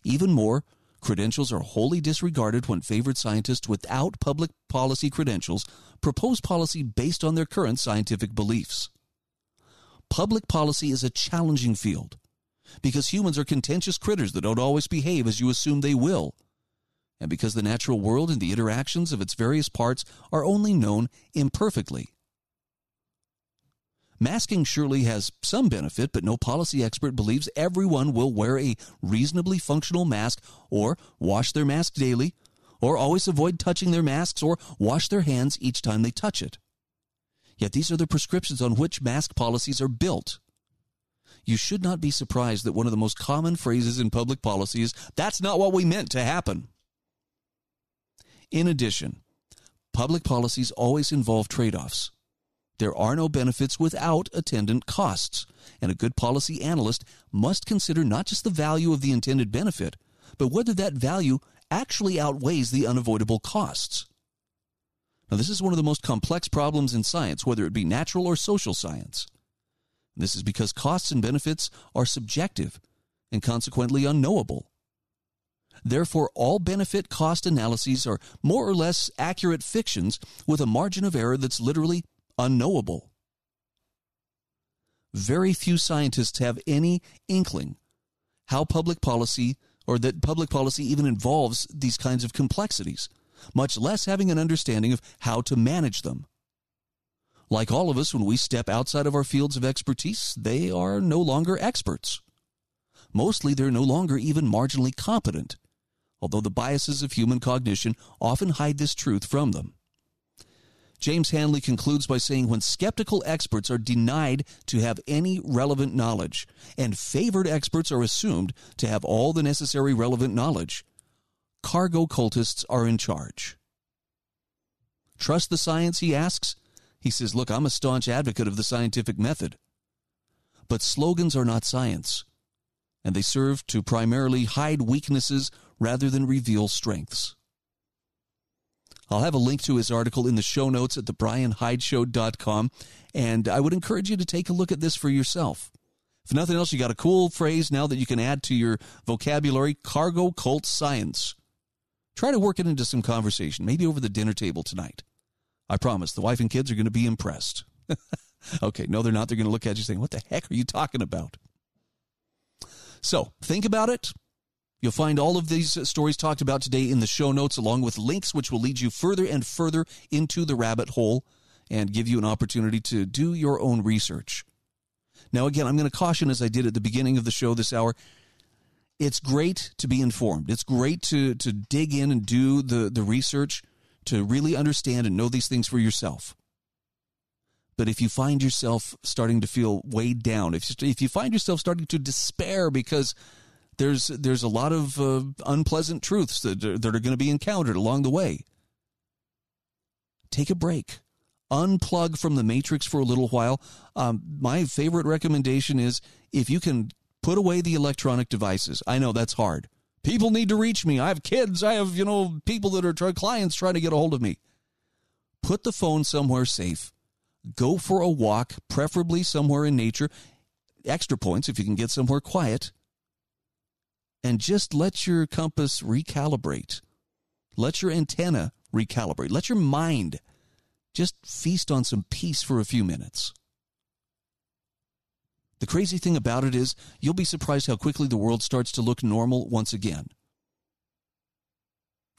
Even more, credentials are wholly disregarded when favored scientists without public policy credentials propose policy based on their current scientific beliefs. Public policy is a challenging field because humans are contentious critters that don't always behave as you assume they will, and because the natural world and the interactions of its various parts are only known imperfectly. Masking surely has some benefit, but no policy expert believes everyone will wear a reasonably functional mask or wash their mask daily or always avoid touching their masks or wash their hands each time they touch it. Yet these are the prescriptions on which mask policies are built. You should not be surprised that one of the most common phrases in public policy is, that's not what we meant to happen. In addition, public policies always involve trade offs. There are no benefits without attendant costs, and a good policy analyst must consider not just the value of the intended benefit, but whether that value actually outweighs the unavoidable costs. Now, this is one of the most complex problems in science, whether it be natural or social science. This is because costs and benefits are subjective and consequently unknowable. Therefore, all benefit cost analyses are more or less accurate fictions with a margin of error that's literally unknowable. Very few scientists have any inkling how public policy or that public policy even involves these kinds of complexities, much less having an understanding of how to manage them. Like all of us, when we step outside of our fields of expertise, they are no longer experts. Mostly, they're no longer even marginally competent, although the biases of human cognition often hide this truth from them. James Hanley concludes by saying when skeptical experts are denied to have any relevant knowledge, and favored experts are assumed to have all the necessary relevant knowledge, cargo cultists are in charge. Trust the science, he asks. He says, Look, I'm a staunch advocate of the scientific method. But slogans are not science, and they serve to primarily hide weaknesses rather than reveal strengths. I'll have a link to his article in the show notes at thebrianhydeshow.com, and I would encourage you to take a look at this for yourself. If nothing else, you got a cool phrase now that you can add to your vocabulary cargo cult science. Try to work it into some conversation, maybe over the dinner table tonight. I promise the wife and kids are going to be impressed. okay, no, they're not. They're going to look at you saying, What the heck are you talking about? So think about it. You'll find all of these stories talked about today in the show notes, along with links which will lead you further and further into the rabbit hole and give you an opportunity to do your own research. Now, again, I'm going to caution, as I did at the beginning of the show this hour, it's great to be informed. It's great to to dig in and do the the research to really understand and know these things for yourself. But if you find yourself starting to feel weighed down, if if you find yourself starting to despair because there's there's a lot of uh, unpleasant truths that that are going to be encountered along the way, take a break unplug from the matrix for a little while. Um, my favorite recommendation is if you can Put away the electronic devices. I know that's hard. People need to reach me. I have kids. I have, you know, people that are clients trying to get a hold of me. Put the phone somewhere safe. Go for a walk, preferably somewhere in nature. Extra points if you can get somewhere quiet. And just let your compass recalibrate. Let your antenna recalibrate. Let your mind just feast on some peace for a few minutes. The crazy thing about it is, you'll be surprised how quickly the world starts to look normal once again.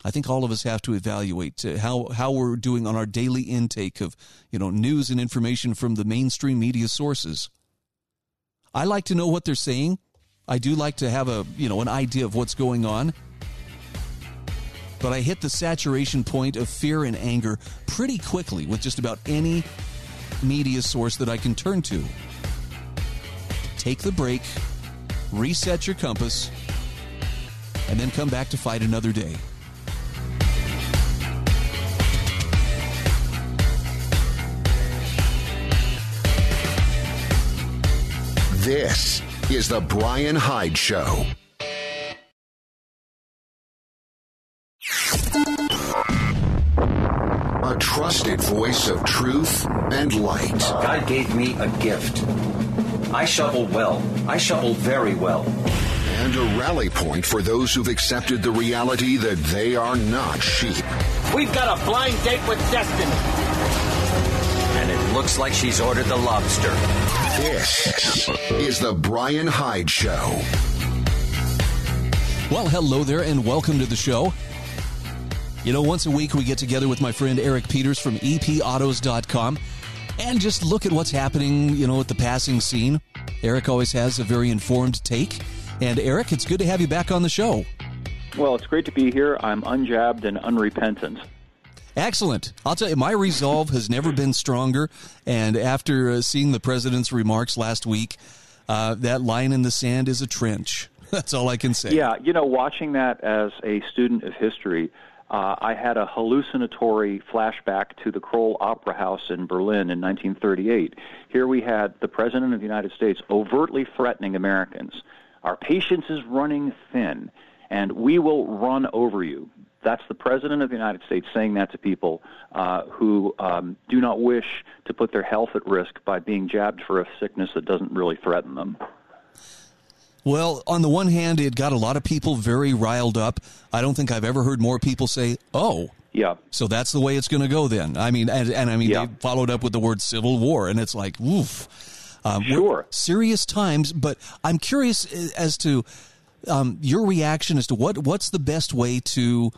I think all of us have to evaluate uh, how, how we're doing on our daily intake of you know news and information from the mainstream media sources. I like to know what they're saying. I do like to have a you know an idea of what's going on. But I hit the saturation point of fear and anger pretty quickly with just about any media source that I can turn to take the break, reset your compass, and then come back to fight another day. This is the Brian Hyde Show. A trusted voice of truth and light. God gave me a gift I shovel well. I shovel very well. And a rally point for those who've accepted the reality that they are not sheep. We've got a blind date with destiny. And it looks like she's ordered the lobster. This is the Brian Hyde Show. Well, hello there, and welcome to the show. You know, once a week we get together with my friend Eric Peters from epautos.com and just look at what's happening, you know, at the passing scene. Eric always has a very informed take. And Eric, it's good to have you back on the show. Well, it's great to be here. I'm unjabbed and unrepentant. Excellent. I'll tell you, my resolve has never been stronger. And after uh, seeing the president's remarks last week, uh, that line in the sand is a trench. That's all I can say. Yeah, you know, watching that as a student of history, uh, I had a hallucinatory flashback to the Kroll Opera House in Berlin in 1938. Here we had the President of the United States overtly threatening Americans. Our patience is running thin, and we will run over you. That's the President of the United States saying that to people uh, who um, do not wish to put their health at risk by being jabbed for a sickness that doesn't really threaten them. Well, on the one hand, it got a lot of people very riled up. I don't think I've ever heard more people say, "Oh, yeah." So that's the way it's going to go then. I mean, and, and I mean, yeah. they followed up with the word civil war, and it's like, woof. Um, sure. Serious times, but I'm curious as to um, your reaction as to what what's the best way to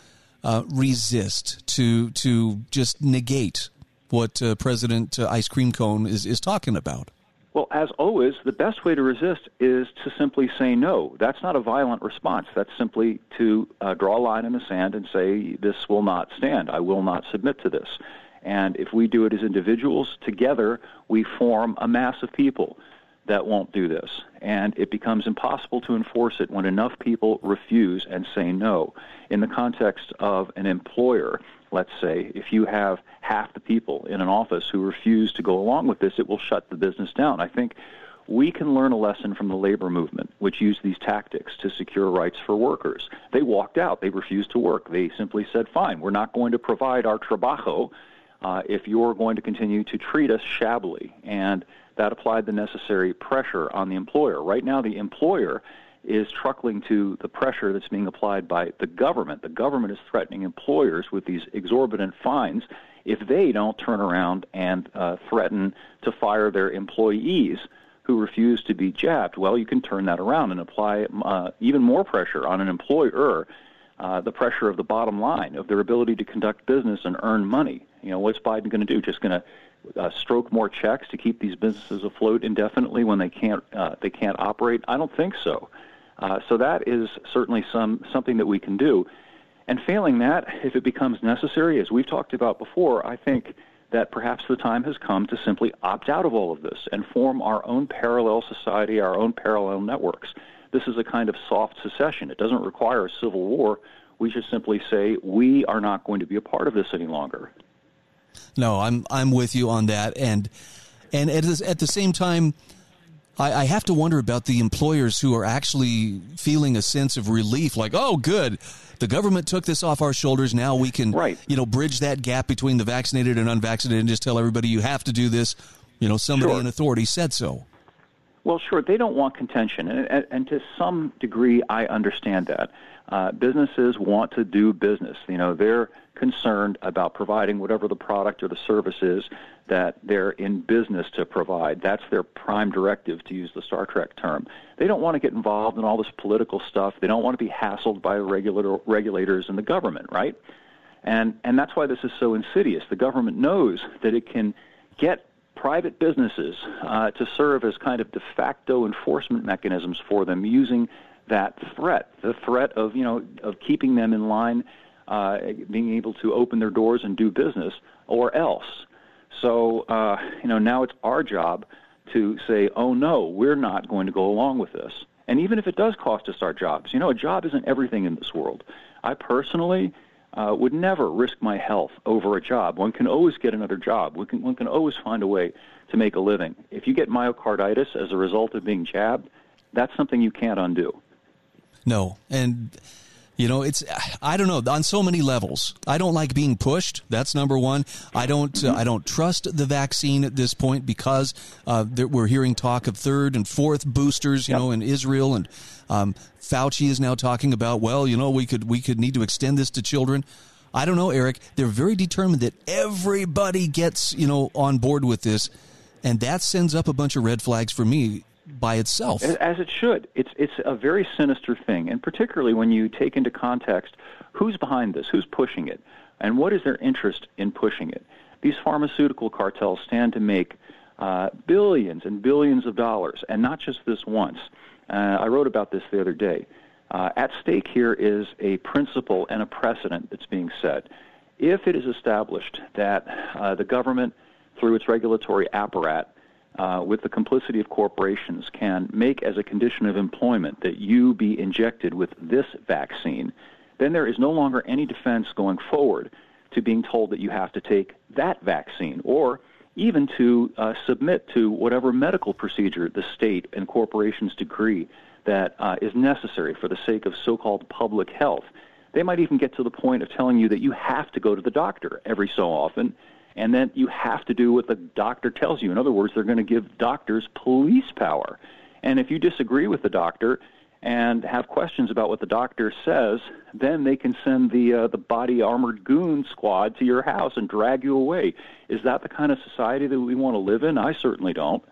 uh, resist, to to just negate what uh, President uh, Ice Cream Cone is is talking about. Well, as always, the best way to resist is to simply say no. That's not a violent response. That's simply to uh, draw a line in the sand and say, this will not stand. I will not submit to this. And if we do it as individuals, together we form a mass of people that won't do this. And it becomes impossible to enforce it when enough people refuse and say no. In the context of an employer, let's say, if you have half the people in an office who refuse to go along with this, it will shut the business down. I think we can learn a lesson from the labor movement, which used these tactics to secure rights for workers. They walked out. They refused to work. They simply said, fine, we're not going to provide our trabajo uh, if you're going to continue to treat us shabbily. And that applied the necessary pressure on the employer. Right now, the employer is truckling to the pressure that's being applied by the government. The government is threatening employers with these exorbitant fines if they don't turn around and uh, threaten to fire their employees who refuse to be jabbed. Well, you can turn that around and apply uh, even more pressure on an employer, uh, the pressure of the bottom line, of their ability to conduct business and earn money. You know, what's Biden going to do? Just going to uh, stroke more checks to keep these businesses afloat indefinitely when they can't uh, they can't operate? I don't think so. Uh, so that is certainly some something that we can do. And failing that, if it becomes necessary, as we've talked about before, I think that perhaps the time has come to simply opt out of all of this and form our own parallel society, our own parallel networks. This is a kind of soft secession. It doesn't require a civil war. We should simply say we are not going to be a part of this any longer. No, I'm I'm with you on that, and and at the, at the same time, I, I have to wonder about the employers who are actually feeling a sense of relief, like, oh, good, the government took this off our shoulders. Now we can, right. you know, bridge that gap between the vaccinated and unvaccinated, and just tell everybody you have to do this. You know, somebody sure. in authority said so. Well, sure. They don't want contention, and, and, and to some degree, I understand that. Uh, businesses want to do business. You know, they're concerned about providing whatever the product or the service is that they're in business to provide. That's their prime directive, to use the Star Trek term. They don't want to get involved in all this political stuff. They don't want to be hassled by regulator, regulators and the government, right? And and that's why this is so insidious. The government knows that it can get private businesses uh, to serve as kind of de facto enforcement mechanisms for them using that threat, the threat of you know of keeping them in line, uh, being able to open their doors and do business, or else. So uh, you know now it's our job to say, oh no, we're not going to go along with this. And even if it does cost us our jobs, you know, a job isn't everything in this world. I personally uh, would never risk my health over a job. One can always get another job. One can, one can always find a way to make a living. If you get myocarditis as a result of being jabbed, that's something you can't undo. No, and you know it's I don't know on so many levels. I don't like being pushed. That's number one. I don't uh, I don't trust the vaccine at this point because uh, there, we're hearing talk of third and fourth boosters. You yep. know, in Israel and um, Fauci is now talking about well, you know, we could we could need to extend this to children. I don't know, Eric. They're very determined that everybody gets you know on board with this, and that sends up a bunch of red flags for me by itself. As it should. It's it's a very sinister thing, and particularly when you take into context who's behind this, who's pushing it, and what is their interest in pushing it. These pharmaceutical cartels stand to make uh, billions and billions of dollars, and not just this once. Uh, I wrote about this the other day. Uh, at stake here is a principle and a precedent that's being set. If it is established that uh, the government, through its regulatory apparatus, uh, with the complicity of corporations, can make as a condition of employment that you be injected with this vaccine, then there is no longer any defense going forward to being told that you have to take that vaccine or even to uh, submit to whatever medical procedure the state and corporations decree that uh, is necessary for the sake of so called public health. They might even get to the point of telling you that you have to go to the doctor every so often and then you have to do what the doctor tells you. In other words, they're going to give doctors police power. And if you disagree with the doctor and have questions about what the doctor says, then they can send the uh, the body armored goon squad to your house and drag you away. Is that the kind of society that we want to live in? I certainly don't.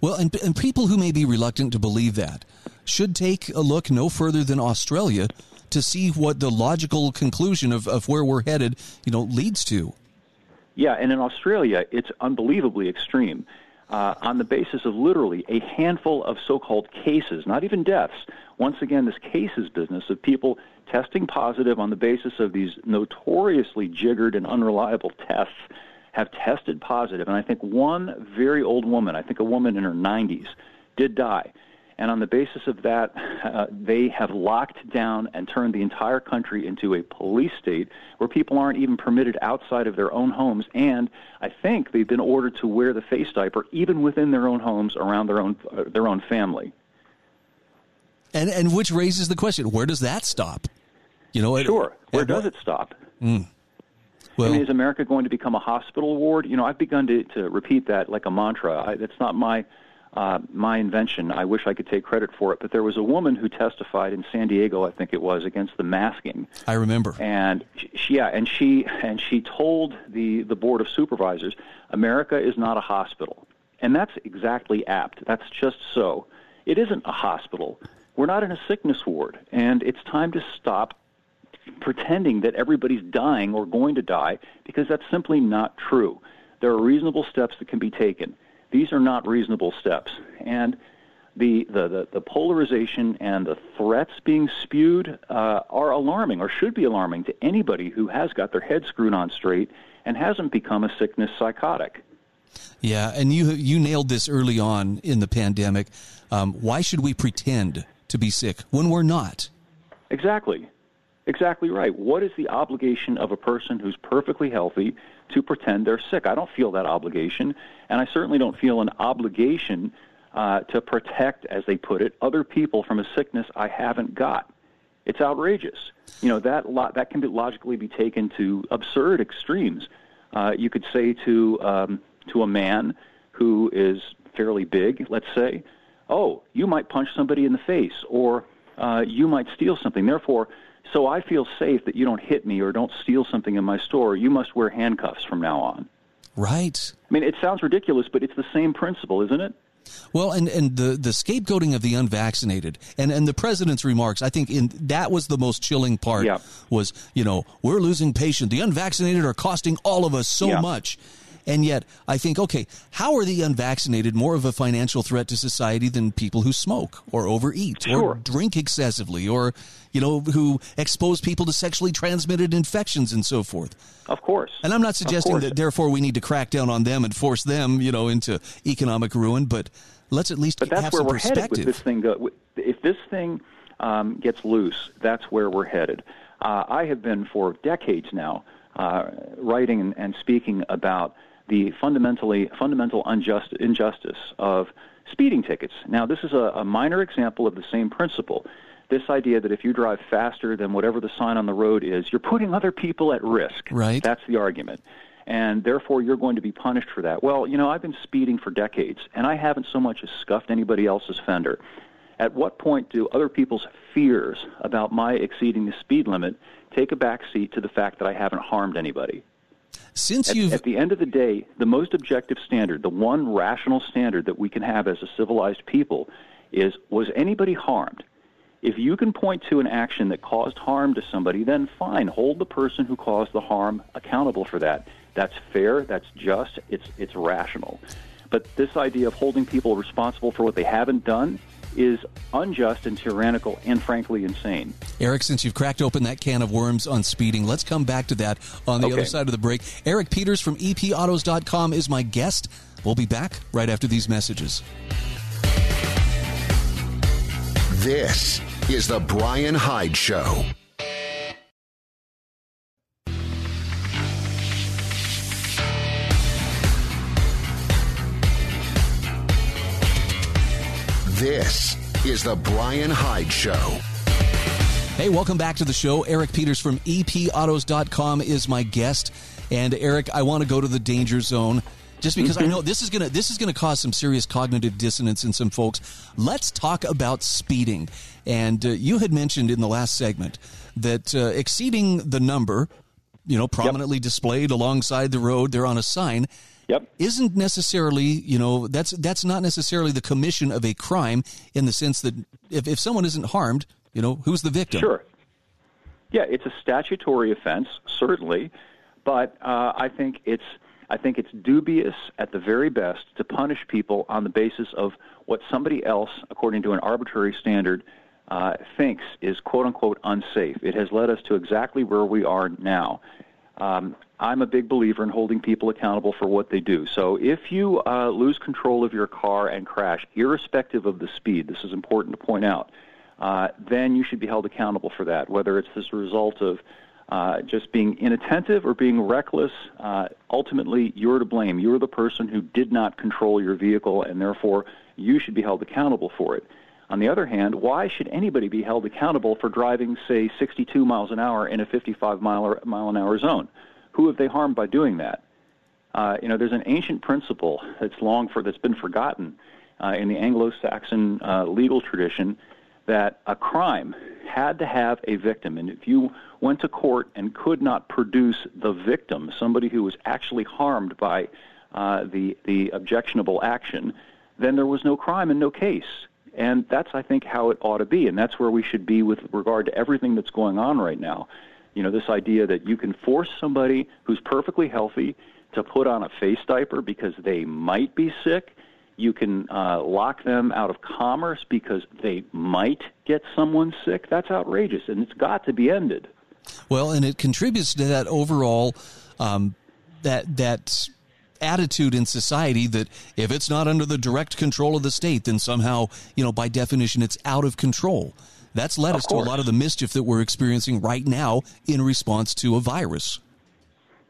Well, and, and people who may be reluctant to believe that should take a look no further than Australia to see what the logical conclusion of, of where we're headed, you know, leads to. Yeah, and in Australia, it's unbelievably extreme. uh, on the basis of literally a handful of so-called cases, not even deaths. Once again, this cases business of people testing positive on the basis of these notoriously jiggered and unreliable tests have tested positive. And I think one very old woman, I think a woman in her 90s, did die. And on the basis of that, uh, they have locked down and turned the entire country into a police state where people aren't even permitted outside of their own homes. And I think they've been ordered to wear the face diaper even within their own homes around their own uh, their own family. And and which raises the question: Where does that stop? You know, sure. Where does it stop? Mm. Well, I mean, is America going to become a hospital ward? You know, I've begun to, to repeat that like a mantra. I, it's not my uh, my invention. I wish I could take credit for it, but there was a woman who testified in San Diego, I think it was, against the masking. I remember. And she, yeah, and she and she told the the board of supervisors, America is not a hospital, and that's exactly apt. That's just so. It isn't a hospital. We're not in a sickness ward, and it's time to stop pretending that everybody's dying or going to die because that's simply not true. There are reasonable steps that can be taken. These are not reasonable steps. And the, the, the, the polarization and the threats being spewed uh, are alarming or should be alarming to anybody who has got their head screwed on straight and hasn't become a sickness psychotic. Yeah, and you you nailed this early on in the pandemic. Um, why should we pretend to be sick when we're not? Exactly. Exactly right. What is the obligation of a person who's perfectly healthy to pretend they're sick? I don't feel that obligation, and I certainly don't feel an obligation uh, to protect, as they put it, other people from a sickness I haven't got. It's outrageous. You know that lo- that can be logically be taken to absurd extremes. Uh, you could say to um, to a man who is fairly big, let's say, "Oh, you might punch somebody in the face, or uh, you might steal something. Therefore." So I feel safe that you don't hit me or don't steal something in my store. You must wear handcuffs from now on. Right. I mean, it sounds ridiculous, but it's the same principle, isn't it? Well, and, and the, the scapegoating of the unvaccinated and, and the president's remarks, I think in that was the most chilling part yeah. was, you know, we're losing patients. The unvaccinated are costing all of us so yeah. much. And yet, I think, okay, how are the unvaccinated more of a financial threat to society than people who smoke or overeat sure. or drink excessively or, you know, who expose people to sexually transmitted infections and so forth? Of course. And I'm not suggesting that therefore we need to crack down on them and force them, you know, into economic ruin, but let's at least but that's have where some we're perspective. headed with this thing. Go, if this thing um, gets loose, that's where we're headed. Uh, I have been for decades now uh, writing and, and speaking about the fundamentally fundamental unjust, injustice of speeding tickets. Now, this is a, a minor example of the same principle. This idea that if you drive faster than whatever the sign on the road is, you're putting other people at risk. Right. That's the argument. And therefore, you're going to be punished for that. Well, you know, I've been speeding for decades, and I haven't so much as scuffed anybody else's fender. At what point do other people's fears about my exceeding the speed limit take a back seat to the fact that I haven't harmed anybody? Since at, you've at the end of the day, the most objective standard, the one rational standard that we can have as a civilized people, is was anybody harmed? If you can point to an action that caused harm to somebody, then fine, hold the person who caused the harm accountable for that. That's fair, that's just, it's it's rational. But this idea of holding people responsible for what they haven't done is unjust and tyrannical and frankly insane. Eric, since you've cracked open that can of worms on speeding, let's come back to that on the okay. other side of the break. Eric Peters from epautos.com is my guest. We'll be back right after these messages. This is the Brian Hyde Show. This is the Brian Hyde Show. Hey, welcome back to the show. Eric Peters from epautos.com is my guest. And Eric, I want to go to the danger zone just because I know this is going to this is going to cause some serious cognitive dissonance in some folks. Let's talk about speeding. And uh, you had mentioned in the last segment that uh, exceeding the number, you know, prominently yep. displayed alongside the road, they're on a sign, Yep. isn't necessarily you know that's that's not necessarily the commission of a crime in the sense that if, if someone isn't harmed you know who's the victim Sure. Yeah, it's a statutory offense, certainly, but uh, I think it's I think it's dubious at the very best to punish people on the basis of what somebody else, according to an arbitrary standard, uh, thinks is quote unquote unsafe. It has led us to exactly where we are now. Um, I'm a big believer in holding people accountable for what they do. So if you uh, lose control of your car and crash, irrespective of the speed, this is important to point out, uh, then you should be held accountable for that, whether it's as a result of uh, just being inattentive or being reckless. Uh, ultimately, you're to blame. You're the person who did not control your vehicle, and therefore you should be held accountable for it. On the other hand, why should anybody be held accountable for driving, say, 62 miles an hour in a 55 mile, mile an hour zone? Who have they harmed by doing that? Uh, you know, there's an ancient principle that's long for that's been forgotten uh, in the Anglo-Saxon uh, legal tradition that a crime had to have a victim, and if you went to court and could not produce the victim, somebody who was actually harmed by uh, the the objectionable action, then there was no crime and no case. And that's, I think, how it ought to be. And that's where we should be with regard to everything that's going on right now. You know, this idea that you can force somebody who's perfectly healthy to put on a face diaper because they might be sick. You can uh, lock them out of commerce because they might get someone sick. That's outrageous, and it's got to be ended. Well, and it contributes to that overall um, that that attitude in society that if it's not under the direct control of the state, then somehow, you know, by definition, it's out of control. That's led of us course. to a lot of the mischief that we're experiencing right now in response to a virus.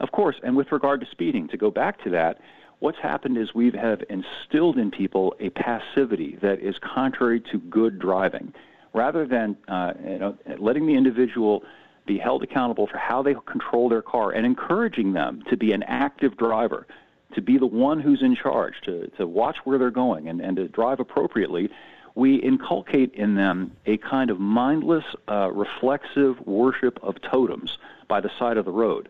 Of course, and with regard to speeding, to go back to that, what's happened is we have instilled in people a passivity that is contrary to good driving. Rather than uh, you know, letting the individual be held accountable for how they control their car and encouraging them to be an active driver, to be the one who's in charge, to, to watch where they're going and, and to drive appropriately, we inculcate in them a kind of mindless, uh, reflexive worship of totems by the side of the road.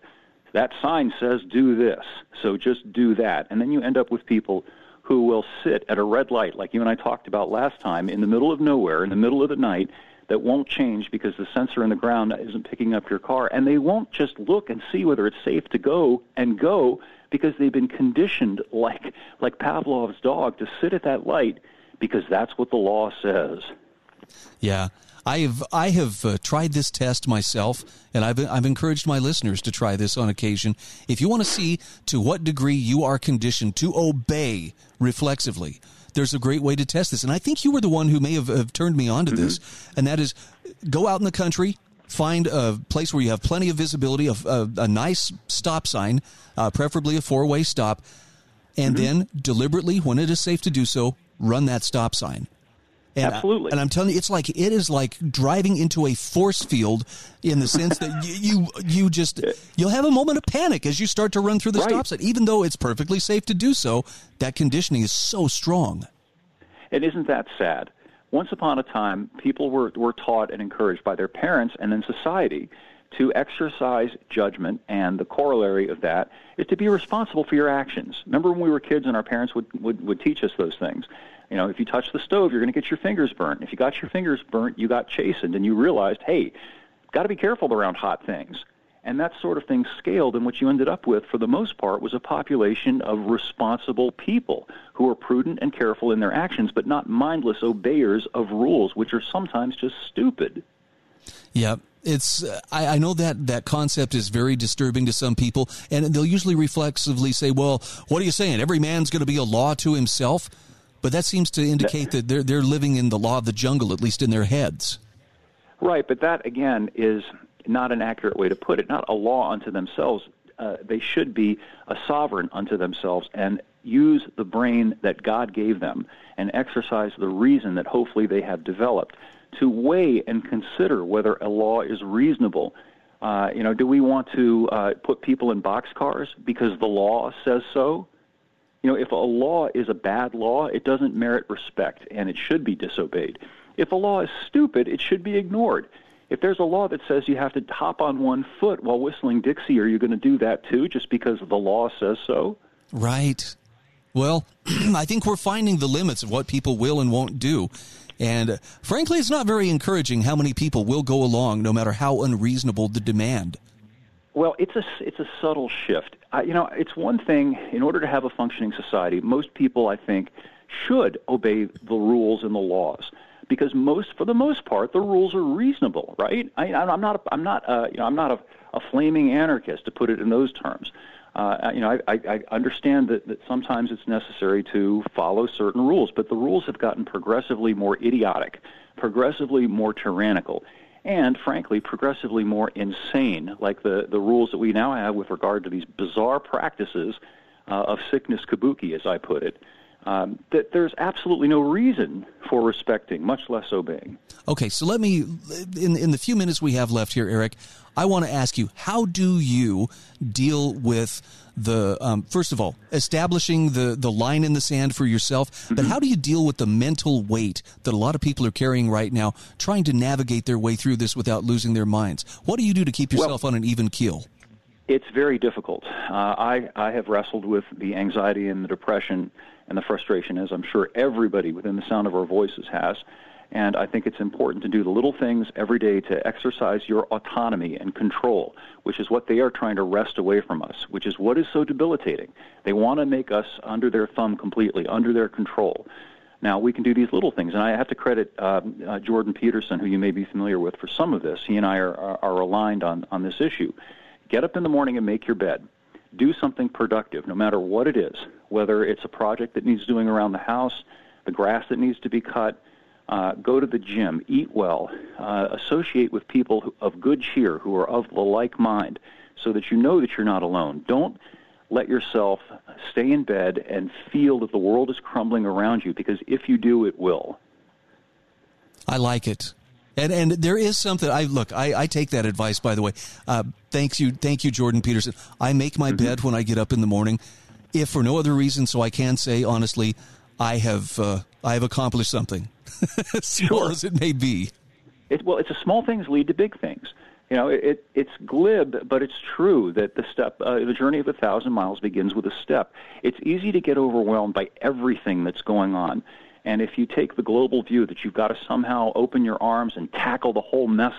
That sign says do this, so just do that. And then you end up with people who will sit at a red light, like you and I talked about last time, in the middle of nowhere, in the middle of the night, that won't change because the sensor in the ground isn't picking up your car. And they won't just look and see whether it's safe to go and go because they've been conditioned like like Pavlov's dog to sit at that light because that's what the law says. Yeah. I have I have uh, tried this test myself, and I've I've encouraged my listeners to try this on occasion. If you want to see to what degree you are conditioned to obey reflexively, there's a great way to test this. And I think you were the one who may have, have turned me on to mm-hmm. this, and that is go out in the country, find a place where you have plenty of visibility, a, a, a nice stop sign, uh, preferably a four way stop, and mm-hmm. then deliberately, when it is safe to do so, run that stop sign. And, Absolutely. And I'm telling you, it's like it is like driving into a force field in the sense that you, you, you just you'll have a moment of panic as you start to run through the right. stop sign, even though it's perfectly safe to do so. That conditioning is so strong. And isn't that sad? Once upon a time, people were were taught and encouraged by their parents and then society to exercise judgment, and the corollary of that is to be responsible for your actions. Remember when we were kids and our parents would, would, would teach us those things? You know, if you touch the stove, you're going to get your fingers burnt. If you got your fingers burnt, you got chastened, and you realized, hey, got to be careful around hot things. And that sort of thing scaled, and what you ended up with, for the most part, was a population of responsible people who are prudent and careful in their actions, but not mindless obeyers of rules, which are sometimes just stupid. Yeah, it's uh, I, I, know that that concept is very disturbing to some people, and they'll usually reflexively say, "Well, what are you saying? Every man's going to be a law to himself." But that seems to indicate that they're they're living in the law of the jungle, at least in their heads. Right, but that again is not an accurate way to put it. Not a law unto themselves. Uh, they should be a sovereign unto themselves and use the brain that God gave them and exercise the reason that hopefully they have developed to weigh and consider whether a law is reasonable. Uh, you know, do we want to uh, put people in boxcars because the law says so? You know, if a law is a bad law, it doesn't merit respect and it should be disobeyed. If a law is stupid, it should be ignored. If there's a law that says you have to hop on one foot while whistling Dixie, are you going to do that too just because the law says so? Right. Well, I think we're finding the limits of what people will and won't do. And uh, frankly, it's not very encouraging how many people will go along no matter how unreasonable the demand. Well, it's a it's a subtle shift. I, you know, it's one thing in order to have a functioning society. Most people, I think, should obey the rules and the laws because most, for the most part, the rules are reasonable, right? I, I'm not, a, I'm not, uh, you know, I'm not a, a flaming anarchist to put it in those terms. Uh, you know, I, I, I understand that, that sometimes it's necessary to follow certain rules, but the rules have gotten progressively more idiotic, progressively more tyrannical, and frankly, progressively more insane, like the, the rules that we now have with regard to these bizarre practices uh, of sickness kabuki, as I put it um, that there's absolutely no reason for respecting, much less obeying. Okay, so let me, in in the few minutes we have left here, Eric, I want to ask you, how do you deal with the um, first of all establishing the the line in the sand for yourself, mm-hmm. but how do you deal with the mental weight that a lot of people are carrying right now, trying to navigate their way through this without losing their minds? What do you do to keep yourself well, on an even keel? It's very difficult. Uh, I I have wrestled with the anxiety and the depression and the frustration, as I'm sure everybody within the sound of our voices has. And I think it's important to do the little things every day to exercise your autonomy and control, which is what they are trying to wrest away from us, which is what is so debilitating. They want to make us under their thumb completely, under their control. Now, we can do these little things, and I have to credit uh, uh, Jordan Peterson, who you may be familiar with, for some of this. He and I are, are, are aligned on, on this issue. Get up in the morning and make your bed do something productive, no matter what it is, whether it's a project that needs doing around the house, the grass that needs to be cut, uh, go to the gym, eat well, uh, associate with people who, of good cheer who are of the like mind so that you know that you're not alone. Don't let yourself stay in bed and feel that the world is crumbling around you because if you do, it will. I like it. And and there is something I look. I, I take that advice. By the way, uh, thanks you, thank you, Jordan Peterson. I make my mm-hmm. bed when I get up in the morning, if for no other reason, so I can say honestly, I have uh, I have accomplished something, small sure. as it may be. It, well, it's a small things lead to big things. You know, it, it's glib, but it's true that the step, uh, the journey of a thousand miles begins with a step. It's easy to get overwhelmed by everything that's going on. And if you take the global view that you've got to somehow open your arms and tackle the whole mess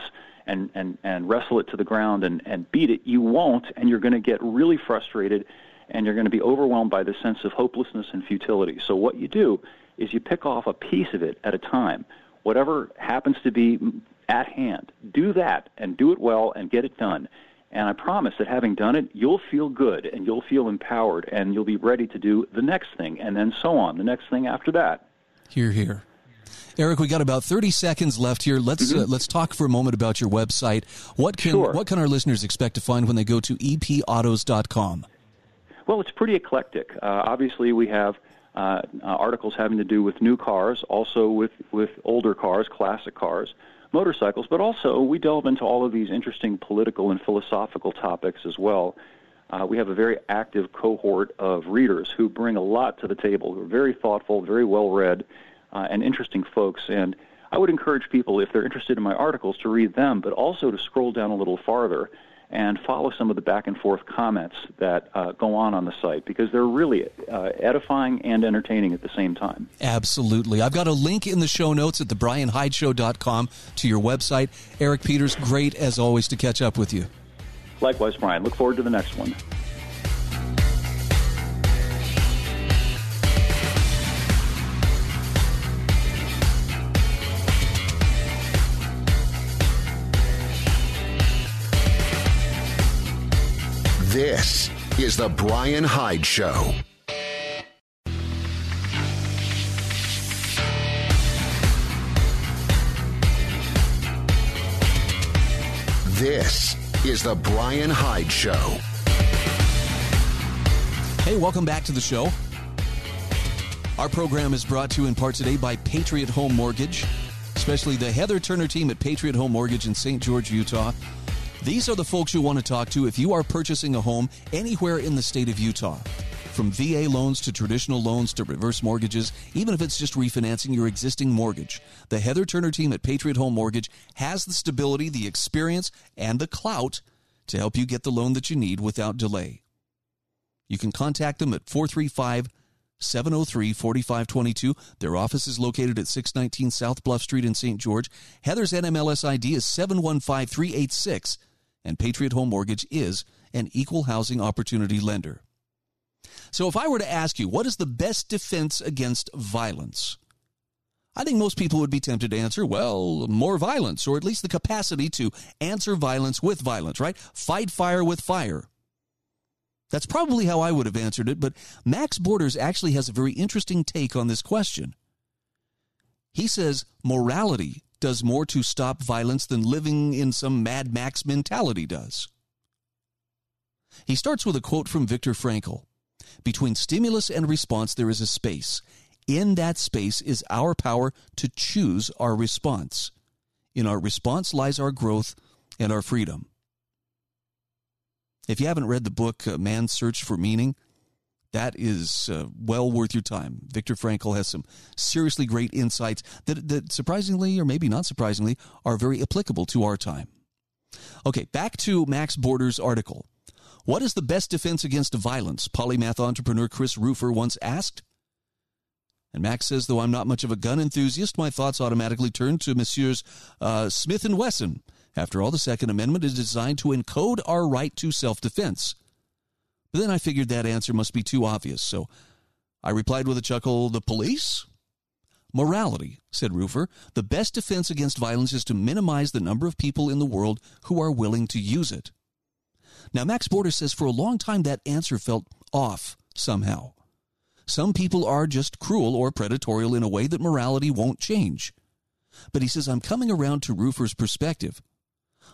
and, and, and wrestle it to the ground and, and beat it, you won't, and you're going to get really frustrated and you're going to be overwhelmed by the sense of hopelessness and futility. So what you do is you pick off a piece of it at a time. Whatever happens to be at hand, do that and do it well and get it done. And I promise that having done it, you'll feel good and you'll feel empowered and you'll be ready to do the next thing and then so on, the next thing after that. Here, here. Eric, we got about 30 seconds left here. Let's mm-hmm. uh, let's talk for a moment about your website. What can sure. what can our listeners expect to find when they go to epautos.com? Well, it's pretty eclectic. Uh, obviously, we have uh, uh, articles having to do with new cars, also with with older cars, classic cars, motorcycles, but also we delve into all of these interesting political and philosophical topics as well. Uh, we have a very active cohort of readers who bring a lot to the table, who are very thoughtful, very well read, uh, and interesting folks. And I would encourage people, if they're interested in my articles, to read them, but also to scroll down a little farther and follow some of the back and forth comments that uh, go on on the site because they're really uh, edifying and entertaining at the same time. Absolutely. I've got a link in the show notes at thebrianhydeshow.com to your website. Eric Peters, great as always to catch up with you. Likewise, Brian. Look forward to the next one. This is the Brian Hyde Show. This is the Brian Hyde Show. Hey, welcome back to the show. Our program is brought to you in part today by Patriot Home Mortgage, especially the Heather Turner team at Patriot Home Mortgage in St. George, Utah. These are the folks you want to talk to if you are purchasing a home anywhere in the state of Utah. From VA loans to traditional loans to reverse mortgages, even if it's just refinancing your existing mortgage, the Heather Turner team at Patriot Home Mortgage has the stability, the experience, and the clout to help you get the loan that you need without delay. You can contact them at 435 703 4522. Their office is located at 619 South Bluff Street in St. George. Heather's NMLS ID is 715386 and Patriot Home Mortgage is an equal housing opportunity lender. So if I were to ask you, what is the best defense against violence? I think most people would be tempted to answer, well, more violence, or at least the capacity to answer violence with violence, right? Fight fire with fire. That's probably how I would have answered it, but Max Borders actually has a very interesting take on this question. He says morality does more to stop violence than living in some Mad Max mentality does. He starts with a quote from Viktor Frankl Between stimulus and response, there is a space. In that space is our power to choose our response. In our response lies our growth and our freedom. If you haven't read the book uh, Man's Search for Meaning, that is uh, well worth your time. Viktor Frankl has some seriously great insights that, that surprisingly, or maybe not surprisingly, are very applicable to our time. Okay, back to Max Borders' article. What is the best defense against violence? Polymath entrepreneur Chris Rufer once asked. And Max says, though I'm not much of a gun enthusiast, my thoughts automatically turn to Messrs. Uh, Smith and Wesson. After all, the Second Amendment is designed to encode our right to self-defense. But then I figured that answer must be too obvious, so I replied with a chuckle, the police? Morality, said Rufer. The best defense against violence is to minimize the number of people in the world who are willing to use it. Now, Max Border says for a long time that answer felt off somehow. Some people are just cruel or predatory in a way that morality won't change. But he says, I'm coming around to Rufer's perspective.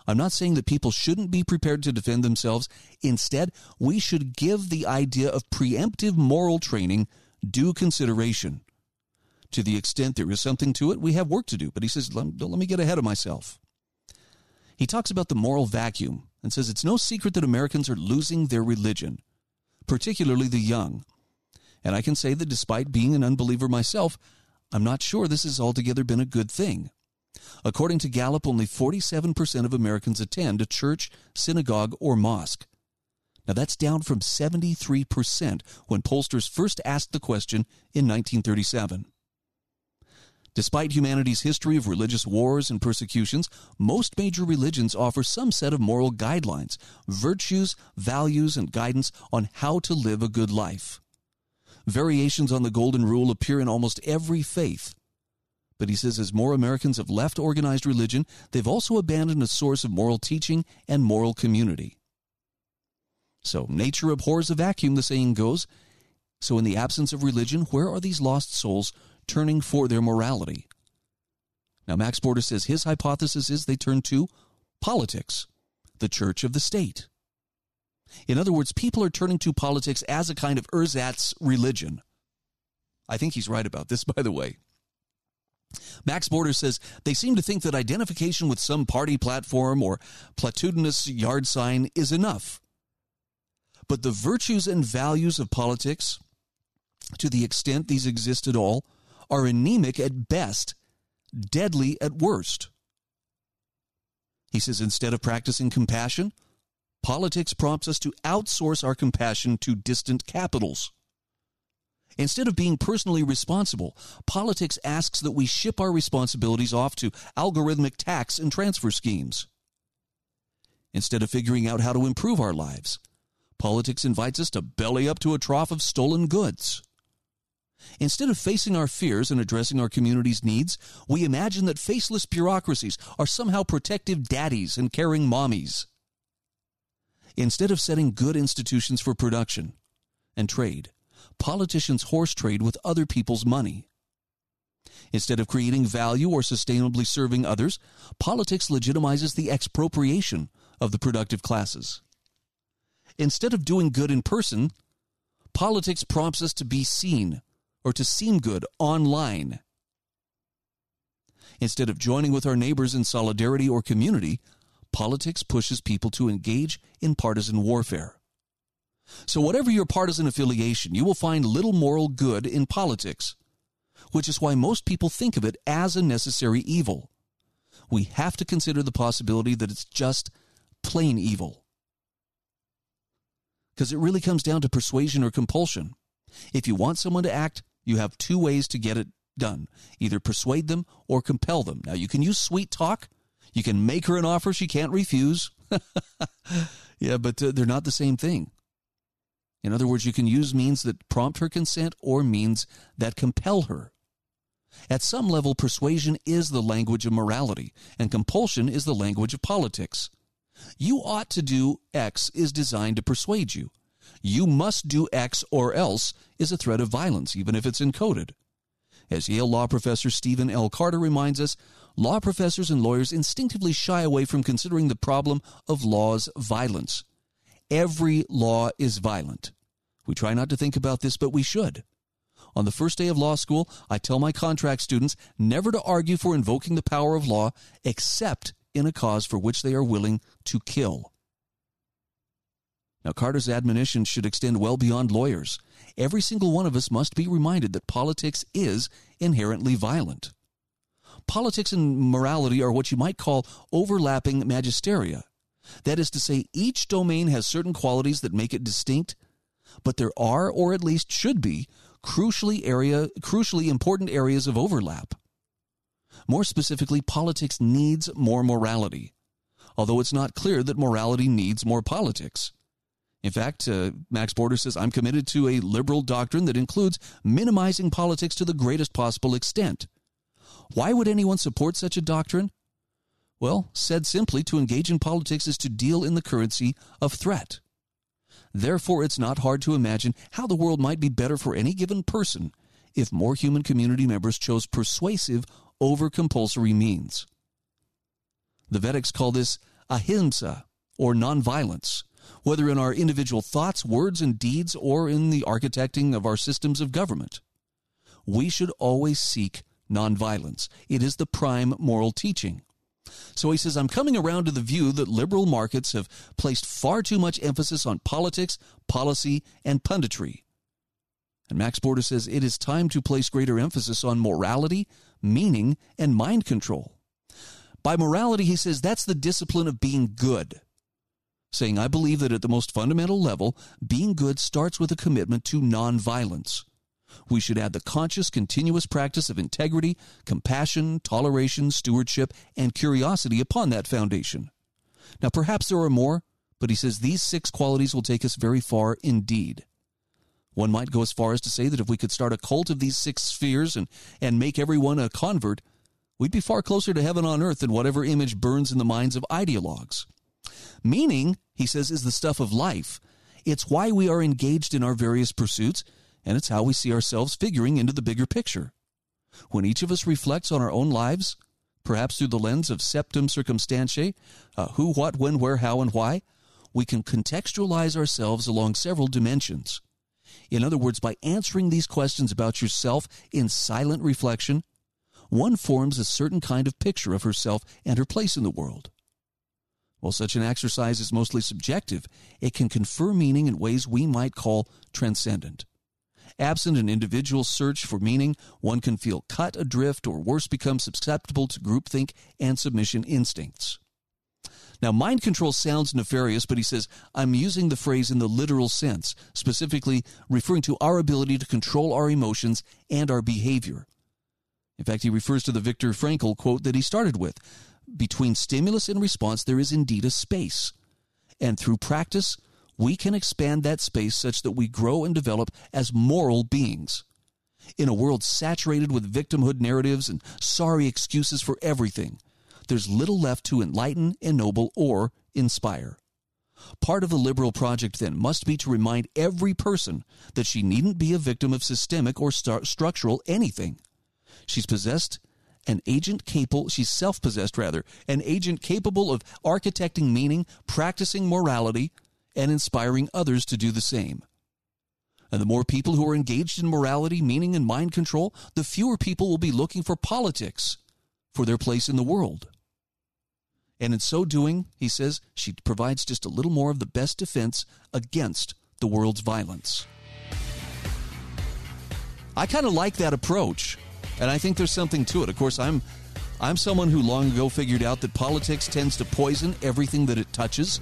I'm not saying that people shouldn't be prepared to defend themselves. Instead, we should give the idea of preemptive moral training due consideration. To the extent there is something to it, we have work to do. But he says, let, let me get ahead of myself. He talks about the moral vacuum and says it's no secret that Americans are losing their religion, particularly the young. And I can say that despite being an unbeliever myself, I'm not sure this has altogether been a good thing. According to Gallup, only 47% of Americans attend a church, synagogue, or mosque. Now that's down from 73% when pollsters first asked the question in 1937. Despite humanity's history of religious wars and persecutions, most major religions offer some set of moral guidelines, virtues, values, and guidance on how to live a good life. Variations on the Golden Rule appear in almost every faith. But he says as more Americans have left organized religion, they've also abandoned a source of moral teaching and moral community. So, nature abhors a vacuum, the saying goes. So, in the absence of religion, where are these lost souls turning for their morality? Now, Max Border says his hypothesis is they turn to politics, the church of the state. In other words, people are turning to politics as a kind of ersatz religion. I think he's right about this, by the way. Max Border says they seem to think that identification with some party platform or platitudinous yard sign is enough. But the virtues and values of politics, to the extent these exist at all, are anemic at best, deadly at worst. He says instead of practicing compassion, Politics prompts us to outsource our compassion to distant capitals. Instead of being personally responsible, politics asks that we ship our responsibilities off to algorithmic tax and transfer schemes. Instead of figuring out how to improve our lives, politics invites us to belly up to a trough of stolen goods. Instead of facing our fears and addressing our community's needs, we imagine that faceless bureaucracies are somehow protective daddies and caring mommies. Instead of setting good institutions for production and trade, politicians horse trade with other people's money. Instead of creating value or sustainably serving others, politics legitimizes the expropriation of the productive classes. Instead of doing good in person, politics prompts us to be seen or to seem good online. Instead of joining with our neighbors in solidarity or community, politics pushes people to engage in partisan warfare. So, whatever your partisan affiliation, you will find little moral good in politics, which is why most people think of it as a necessary evil. We have to consider the possibility that it's just plain evil. Because it really comes down to persuasion or compulsion. If you want someone to act, you have two ways to get it done either persuade them or compel them. Now, you can use sweet talk you can make her an offer she can't refuse. yeah, but uh, they're not the same thing. In other words, you can use means that prompt her consent or means that compel her. At some level, persuasion is the language of morality, and compulsion is the language of politics. You ought to do X is designed to persuade you. You must do X or else is a threat of violence, even if it's encoded. As Yale law professor Stephen L. Carter reminds us, law professors and lawyers instinctively shy away from considering the problem of law's violence. Every law is violent. We try not to think about this, but we should. On the first day of law school, I tell my contract students never to argue for invoking the power of law except in a cause for which they are willing to kill. Now, Carter's admonition should extend well beyond lawyers. Every single one of us must be reminded that politics is inherently violent. Politics and morality are what you might call overlapping magisteria. That is to say, each domain has certain qualities that make it distinct, but there are, or at least should be, crucially area crucially important areas of overlap. More specifically, politics needs more morality, although it's not clear that morality needs more politics. In fact, uh, Max Border says, I'm committed to a liberal doctrine that includes minimizing politics to the greatest possible extent. Why would anyone support such a doctrine? Well, said simply, to engage in politics is to deal in the currency of threat. Therefore, it's not hard to imagine how the world might be better for any given person if more human community members chose persuasive over compulsory means. The Vedics call this ahimsa, or nonviolence, whether in our individual thoughts, words, and deeds, or in the architecting of our systems of government. We should always seek nonviolence. It is the prime moral teaching. So he says, I'm coming around to the view that liberal markets have placed far too much emphasis on politics, policy, and punditry. And Max Border says it is time to place greater emphasis on morality, meaning, and mind control. By morality, he says that's the discipline of being good. Saying, I believe that at the most fundamental level, being good starts with a commitment to nonviolence. We should add the conscious, continuous practice of integrity, compassion, toleration, stewardship, and curiosity upon that foundation. Now, perhaps there are more, but he says these six qualities will take us very far indeed. One might go as far as to say that if we could start a cult of these six spheres and, and make everyone a convert, we'd be far closer to heaven on earth than whatever image burns in the minds of ideologues. Meaning, he says, is the stuff of life. It's why we are engaged in our various pursuits and it's how we see ourselves figuring into the bigger picture. When each of us reflects on our own lives, perhaps through the lens of septem circumstantiae, uh, who, what, when, where, how, and why, we can contextualize ourselves along several dimensions. In other words, by answering these questions about yourself in silent reflection, one forms a certain kind of picture of herself and her place in the world. While such an exercise is mostly subjective, it can confer meaning in ways we might call transcendent. Absent an individual search for meaning, one can feel cut adrift or worse, become susceptible to groupthink and submission instincts. Now, mind control sounds nefarious, but he says, I'm using the phrase in the literal sense, specifically referring to our ability to control our emotions and our behavior. In fact, he refers to the Viktor Frankl quote that he started with Between stimulus and response, there is indeed a space. And through practice, we can expand that space such that we grow and develop as moral beings. In a world saturated with victimhood narratives and sorry excuses for everything, there's little left to enlighten, ennoble, or inspire. Part of the liberal project, then, must be to remind every person that she needn't be a victim of systemic or st- structural anything. She's possessed an agent capable, she's self possessed rather, an agent capable of architecting meaning, practicing morality, and inspiring others to do the same. And the more people who are engaged in morality, meaning, and mind control, the fewer people will be looking for politics for their place in the world. And in so doing, he says, she provides just a little more of the best defense against the world's violence. I kind of like that approach, and I think there's something to it. Of course, I'm I'm someone who long ago figured out that politics tends to poison everything that it touches.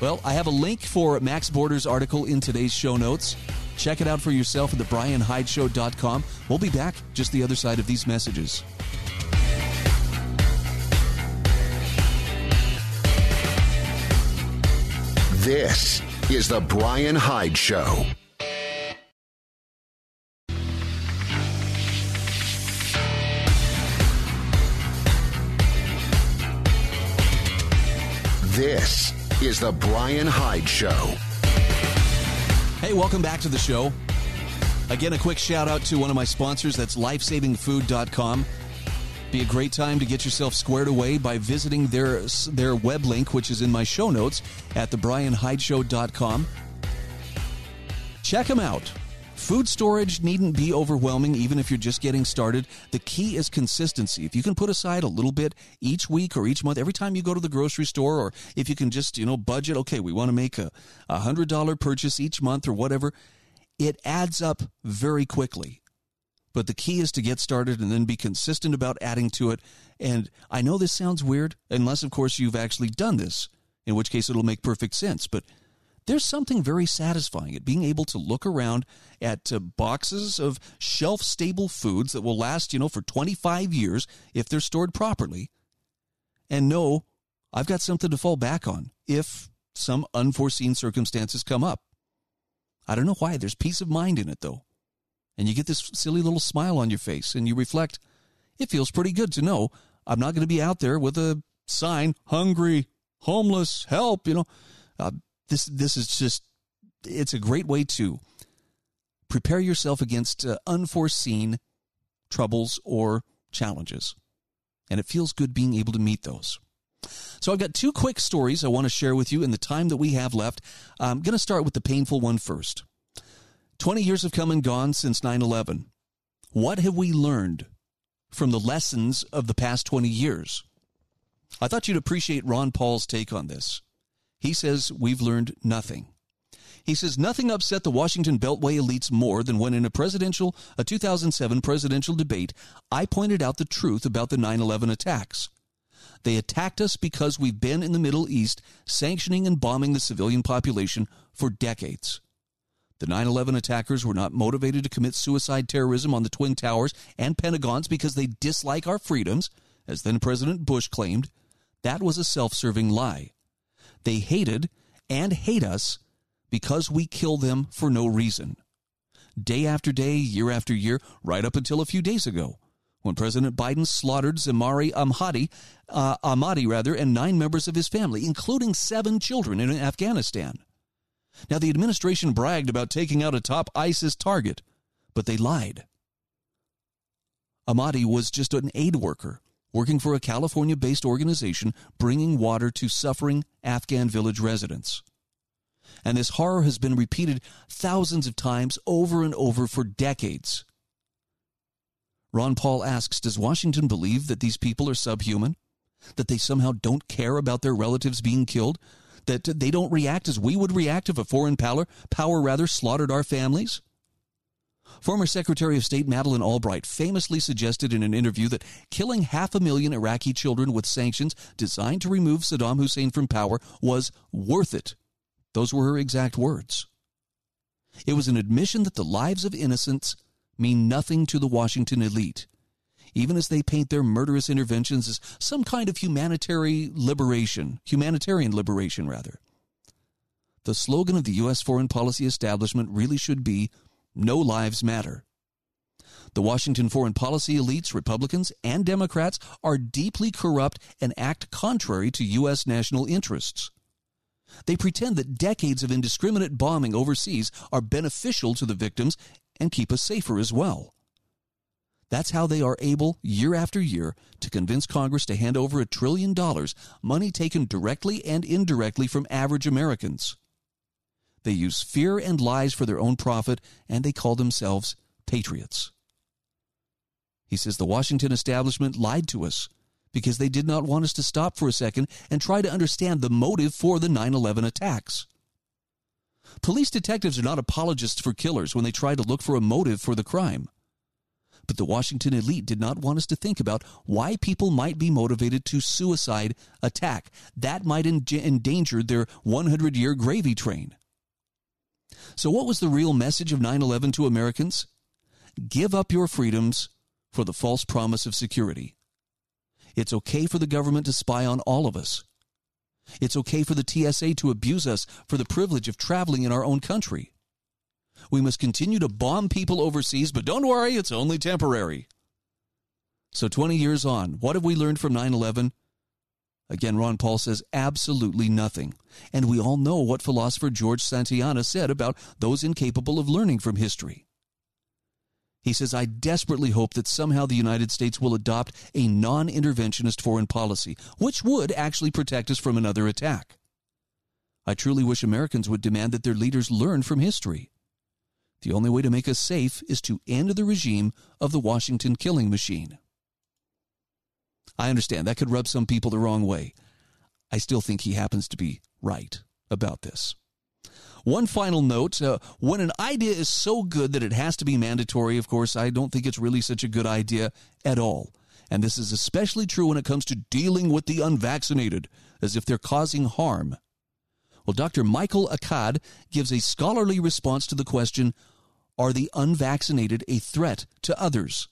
Well, I have a link for Max Border's article in today's show notes. Check it out for yourself at thebrianhydeshow.com. We'll be back just the other side of these messages. This is The Brian Hyde Show. This is The Brian Hyde Show. Hey, welcome back to the show. Again, a quick shout out to one of my sponsors. That's lifesavingfood.com. Be a great time to get yourself squared away by visiting their their web link, which is in my show notes at thebrianhydeshow.com. Check them out. Food storage needn't be overwhelming even if you're just getting started. The key is consistency. If you can put aside a little bit each week or each month, every time you go to the grocery store, or if you can just, you know, budget, okay, we want to make a, a $100 purchase each month or whatever, it adds up very quickly. But the key is to get started and then be consistent about adding to it. And I know this sounds weird, unless, of course, you've actually done this, in which case it'll make perfect sense. But there's something very satisfying at being able to look around at uh, boxes of shelf stable foods that will last, you know, for 25 years if they're stored properly and know I've got something to fall back on if some unforeseen circumstances come up. I don't know why. There's peace of mind in it, though. And you get this silly little smile on your face and you reflect, it feels pretty good to know I'm not going to be out there with a sign, hungry, homeless, help, you know. Uh, this this is just it's a great way to prepare yourself against uh, unforeseen troubles or challenges. And it feels good being able to meet those. So I've got two quick stories I want to share with you in the time that we have left. I'm going to start with the painful one first. 20 years have come and gone since 9 11. What have we learned from the lessons of the past 20 years? I thought you'd appreciate Ron Paul's take on this. He says we've learned nothing. He says nothing upset the Washington Beltway elites more than when in a presidential a 2007 presidential debate I pointed out the truth about the 9/11 attacks. They attacked us because we've been in the Middle East sanctioning and bombing the civilian population for decades. The 9 11 attackers were not motivated to commit suicide terrorism on the Twin Towers and Pentagons because they dislike our freedoms, as then President Bush claimed. That was a self serving lie. They hated and hate us because we kill them for no reason. Day after day, year after year, right up until a few days ago, when President Biden slaughtered Zemari Ahmadi, uh, Ahmadi rather, and nine members of his family, including seven children in Afghanistan. Now, the administration bragged about taking out a top ISIS target, but they lied. Ahmadi was just an aid worker working for a California based organization bringing water to suffering Afghan village residents. And this horror has been repeated thousands of times over and over for decades. Ron Paul asks Does Washington believe that these people are subhuman? That they somehow don't care about their relatives being killed? That they don't react as we would react if a foreign power, power rather, slaughtered our families? Former Secretary of State Madeleine Albright famously suggested in an interview that killing half a million Iraqi children with sanctions designed to remove Saddam Hussein from power was worth it. Those were her exact words. It was an admission that the lives of innocents mean nothing to the Washington elite, even as they paint their murderous interventions as some kind of humanitarian liberation, humanitarian liberation rather. The slogan of the U.S. foreign policy establishment really should be no lives matter. The Washington foreign policy elites, Republicans and Democrats, are deeply corrupt and act contrary to U.S. national interests. They pretend that decades of indiscriminate bombing overseas are beneficial to the victims and keep us safer as well. That's how they are able, year after year, to convince Congress to hand over a trillion dollars, money taken directly and indirectly from average Americans. They use fear and lies for their own profit, and they call themselves patriots. He says the Washington establishment lied to us because they did not want us to stop for a second and try to understand the motive for the 9 11 attacks. Police detectives are not apologists for killers when they try to look for a motive for the crime. But the Washington elite did not want us to think about why people might be motivated to suicide attack. That might endanger their 100 year gravy train. So, what was the real message of 9 11 to Americans? Give up your freedoms for the false promise of security. It's okay for the government to spy on all of us. It's okay for the TSA to abuse us for the privilege of traveling in our own country. We must continue to bomb people overseas, but don't worry, it's only temporary. So 20 years on, what have we learned from 9 11? Again, Ron Paul says absolutely nothing. And we all know what philosopher George Santayana said about those incapable of learning from history. He says, I desperately hope that somehow the United States will adopt a non interventionist foreign policy, which would actually protect us from another attack. I truly wish Americans would demand that their leaders learn from history. The only way to make us safe is to end the regime of the Washington killing machine. I understand that could rub some people the wrong way. I still think he happens to be right about this. One final note uh, when an idea is so good that it has to be mandatory, of course, I don't think it's really such a good idea at all. And this is especially true when it comes to dealing with the unvaccinated, as if they're causing harm. Well, Dr. Michael Accad gives a scholarly response to the question Are the unvaccinated a threat to others?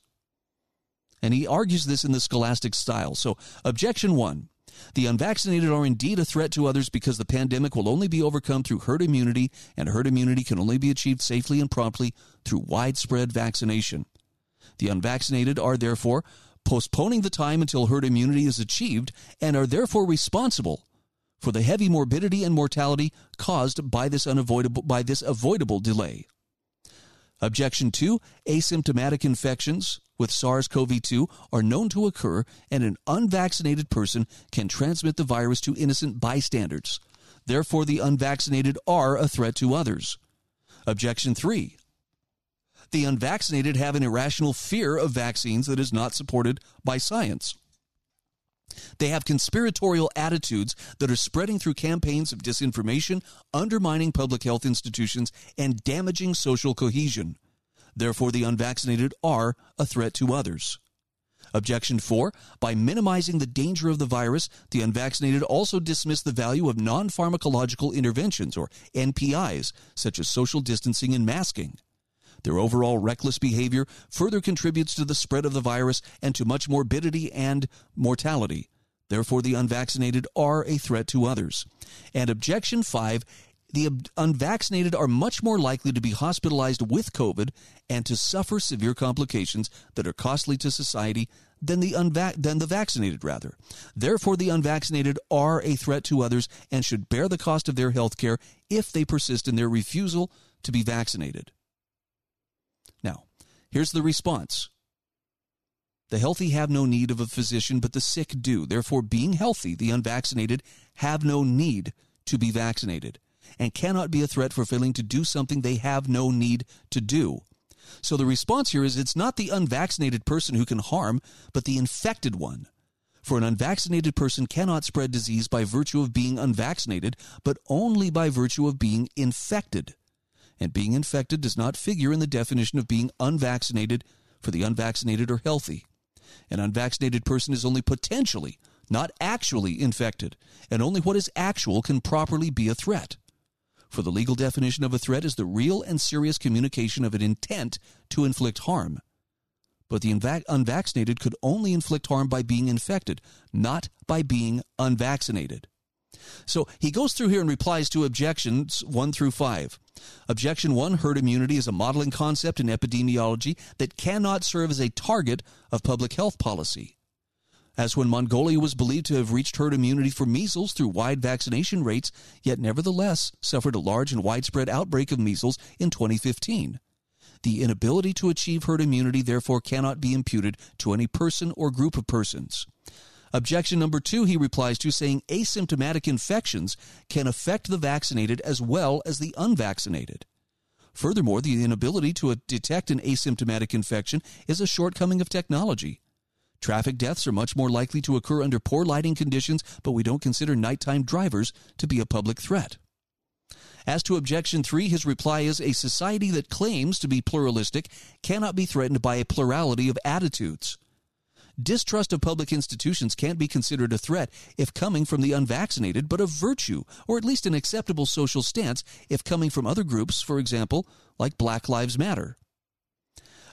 And he argues this in the scholastic style. So, objection one the unvaccinated are indeed a threat to others because the pandemic will only be overcome through herd immunity, and herd immunity can only be achieved safely and promptly through widespread vaccination. The unvaccinated are therefore postponing the time until herd immunity is achieved and are therefore responsible for the heavy morbidity and mortality caused by this unavoidable by this avoidable delay. Objection 2 asymptomatic infections with SARS CoV 2 are known to occur, and an unvaccinated person can transmit the virus to innocent bystanders. Therefore, the unvaccinated are a threat to others. Objection 3 The unvaccinated have an irrational fear of vaccines that is not supported by science. They have conspiratorial attitudes that are spreading through campaigns of disinformation, undermining public health institutions, and damaging social cohesion. Therefore, the unvaccinated are a threat to others. Objection 4 By minimizing the danger of the virus, the unvaccinated also dismiss the value of non pharmacological interventions, or NPIs, such as social distancing and masking. Their overall reckless behavior further contributes to the spread of the virus and to much morbidity and mortality. Therefore, the unvaccinated are a threat to others. And objection 5 the unvaccinated are much more likely to be hospitalized with COVID and to suffer severe complications that are costly to society than the, unva- than the vaccinated, rather. Therefore, the unvaccinated are a threat to others and should bear the cost of their health care if they persist in their refusal to be vaccinated. Now, here's the response. The healthy have no need of a physician, but the sick do. Therefore, being healthy, the unvaccinated have no need to be vaccinated and cannot be a threat for failing to do something they have no need to do. So the response here is it's not the unvaccinated person who can harm, but the infected one. For an unvaccinated person cannot spread disease by virtue of being unvaccinated, but only by virtue of being infected. And being infected does not figure in the definition of being unvaccinated for the unvaccinated or healthy. An unvaccinated person is only potentially, not actually infected, and only what is actual can properly be a threat. For the legal definition of a threat is the real and serious communication of an intent to inflict harm. But the unvac- unvaccinated could only inflict harm by being infected, not by being unvaccinated. So he goes through here and replies to objections 1 through 5. Objection 1 herd immunity is a modeling concept in epidemiology that cannot serve as a target of public health policy as when Mongolia was believed to have reached herd immunity for measles through wide vaccination rates, yet nevertheless suffered a large and widespread outbreak of measles in 2015. The inability to achieve herd immunity therefore cannot be imputed to any person or group of persons. Objection number two, he replies to saying asymptomatic infections can affect the vaccinated as well as the unvaccinated. Furthermore, the inability to detect an asymptomatic infection is a shortcoming of technology. Traffic deaths are much more likely to occur under poor lighting conditions, but we don't consider nighttime drivers to be a public threat. As to objection three, his reply is a society that claims to be pluralistic cannot be threatened by a plurality of attitudes. Distrust of public institutions can't be considered a threat if coming from the unvaccinated, but a virtue, or at least an acceptable social stance if coming from other groups, for example, like Black Lives Matter.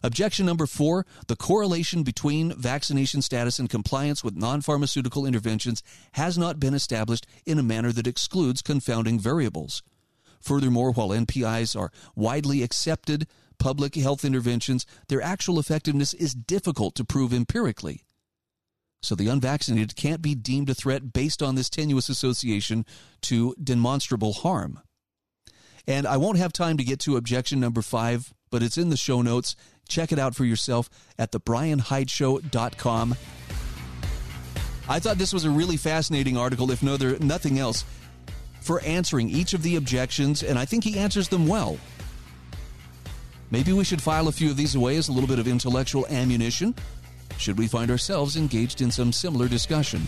Objection number four the correlation between vaccination status and compliance with non pharmaceutical interventions has not been established in a manner that excludes confounding variables. Furthermore, while NPIs are widely accepted public health interventions, their actual effectiveness is difficult to prove empirically. So the unvaccinated can't be deemed a threat based on this tenuous association to demonstrable harm. And I won't have time to get to objection number five, but it's in the show notes. Check it out for yourself at thebrianhydeshow.com. I thought this was a really fascinating article, if no nothing else, for answering each of the objections, and I think he answers them well. Maybe we should file a few of these away as a little bit of intellectual ammunition should we find ourselves engaged in some similar discussion.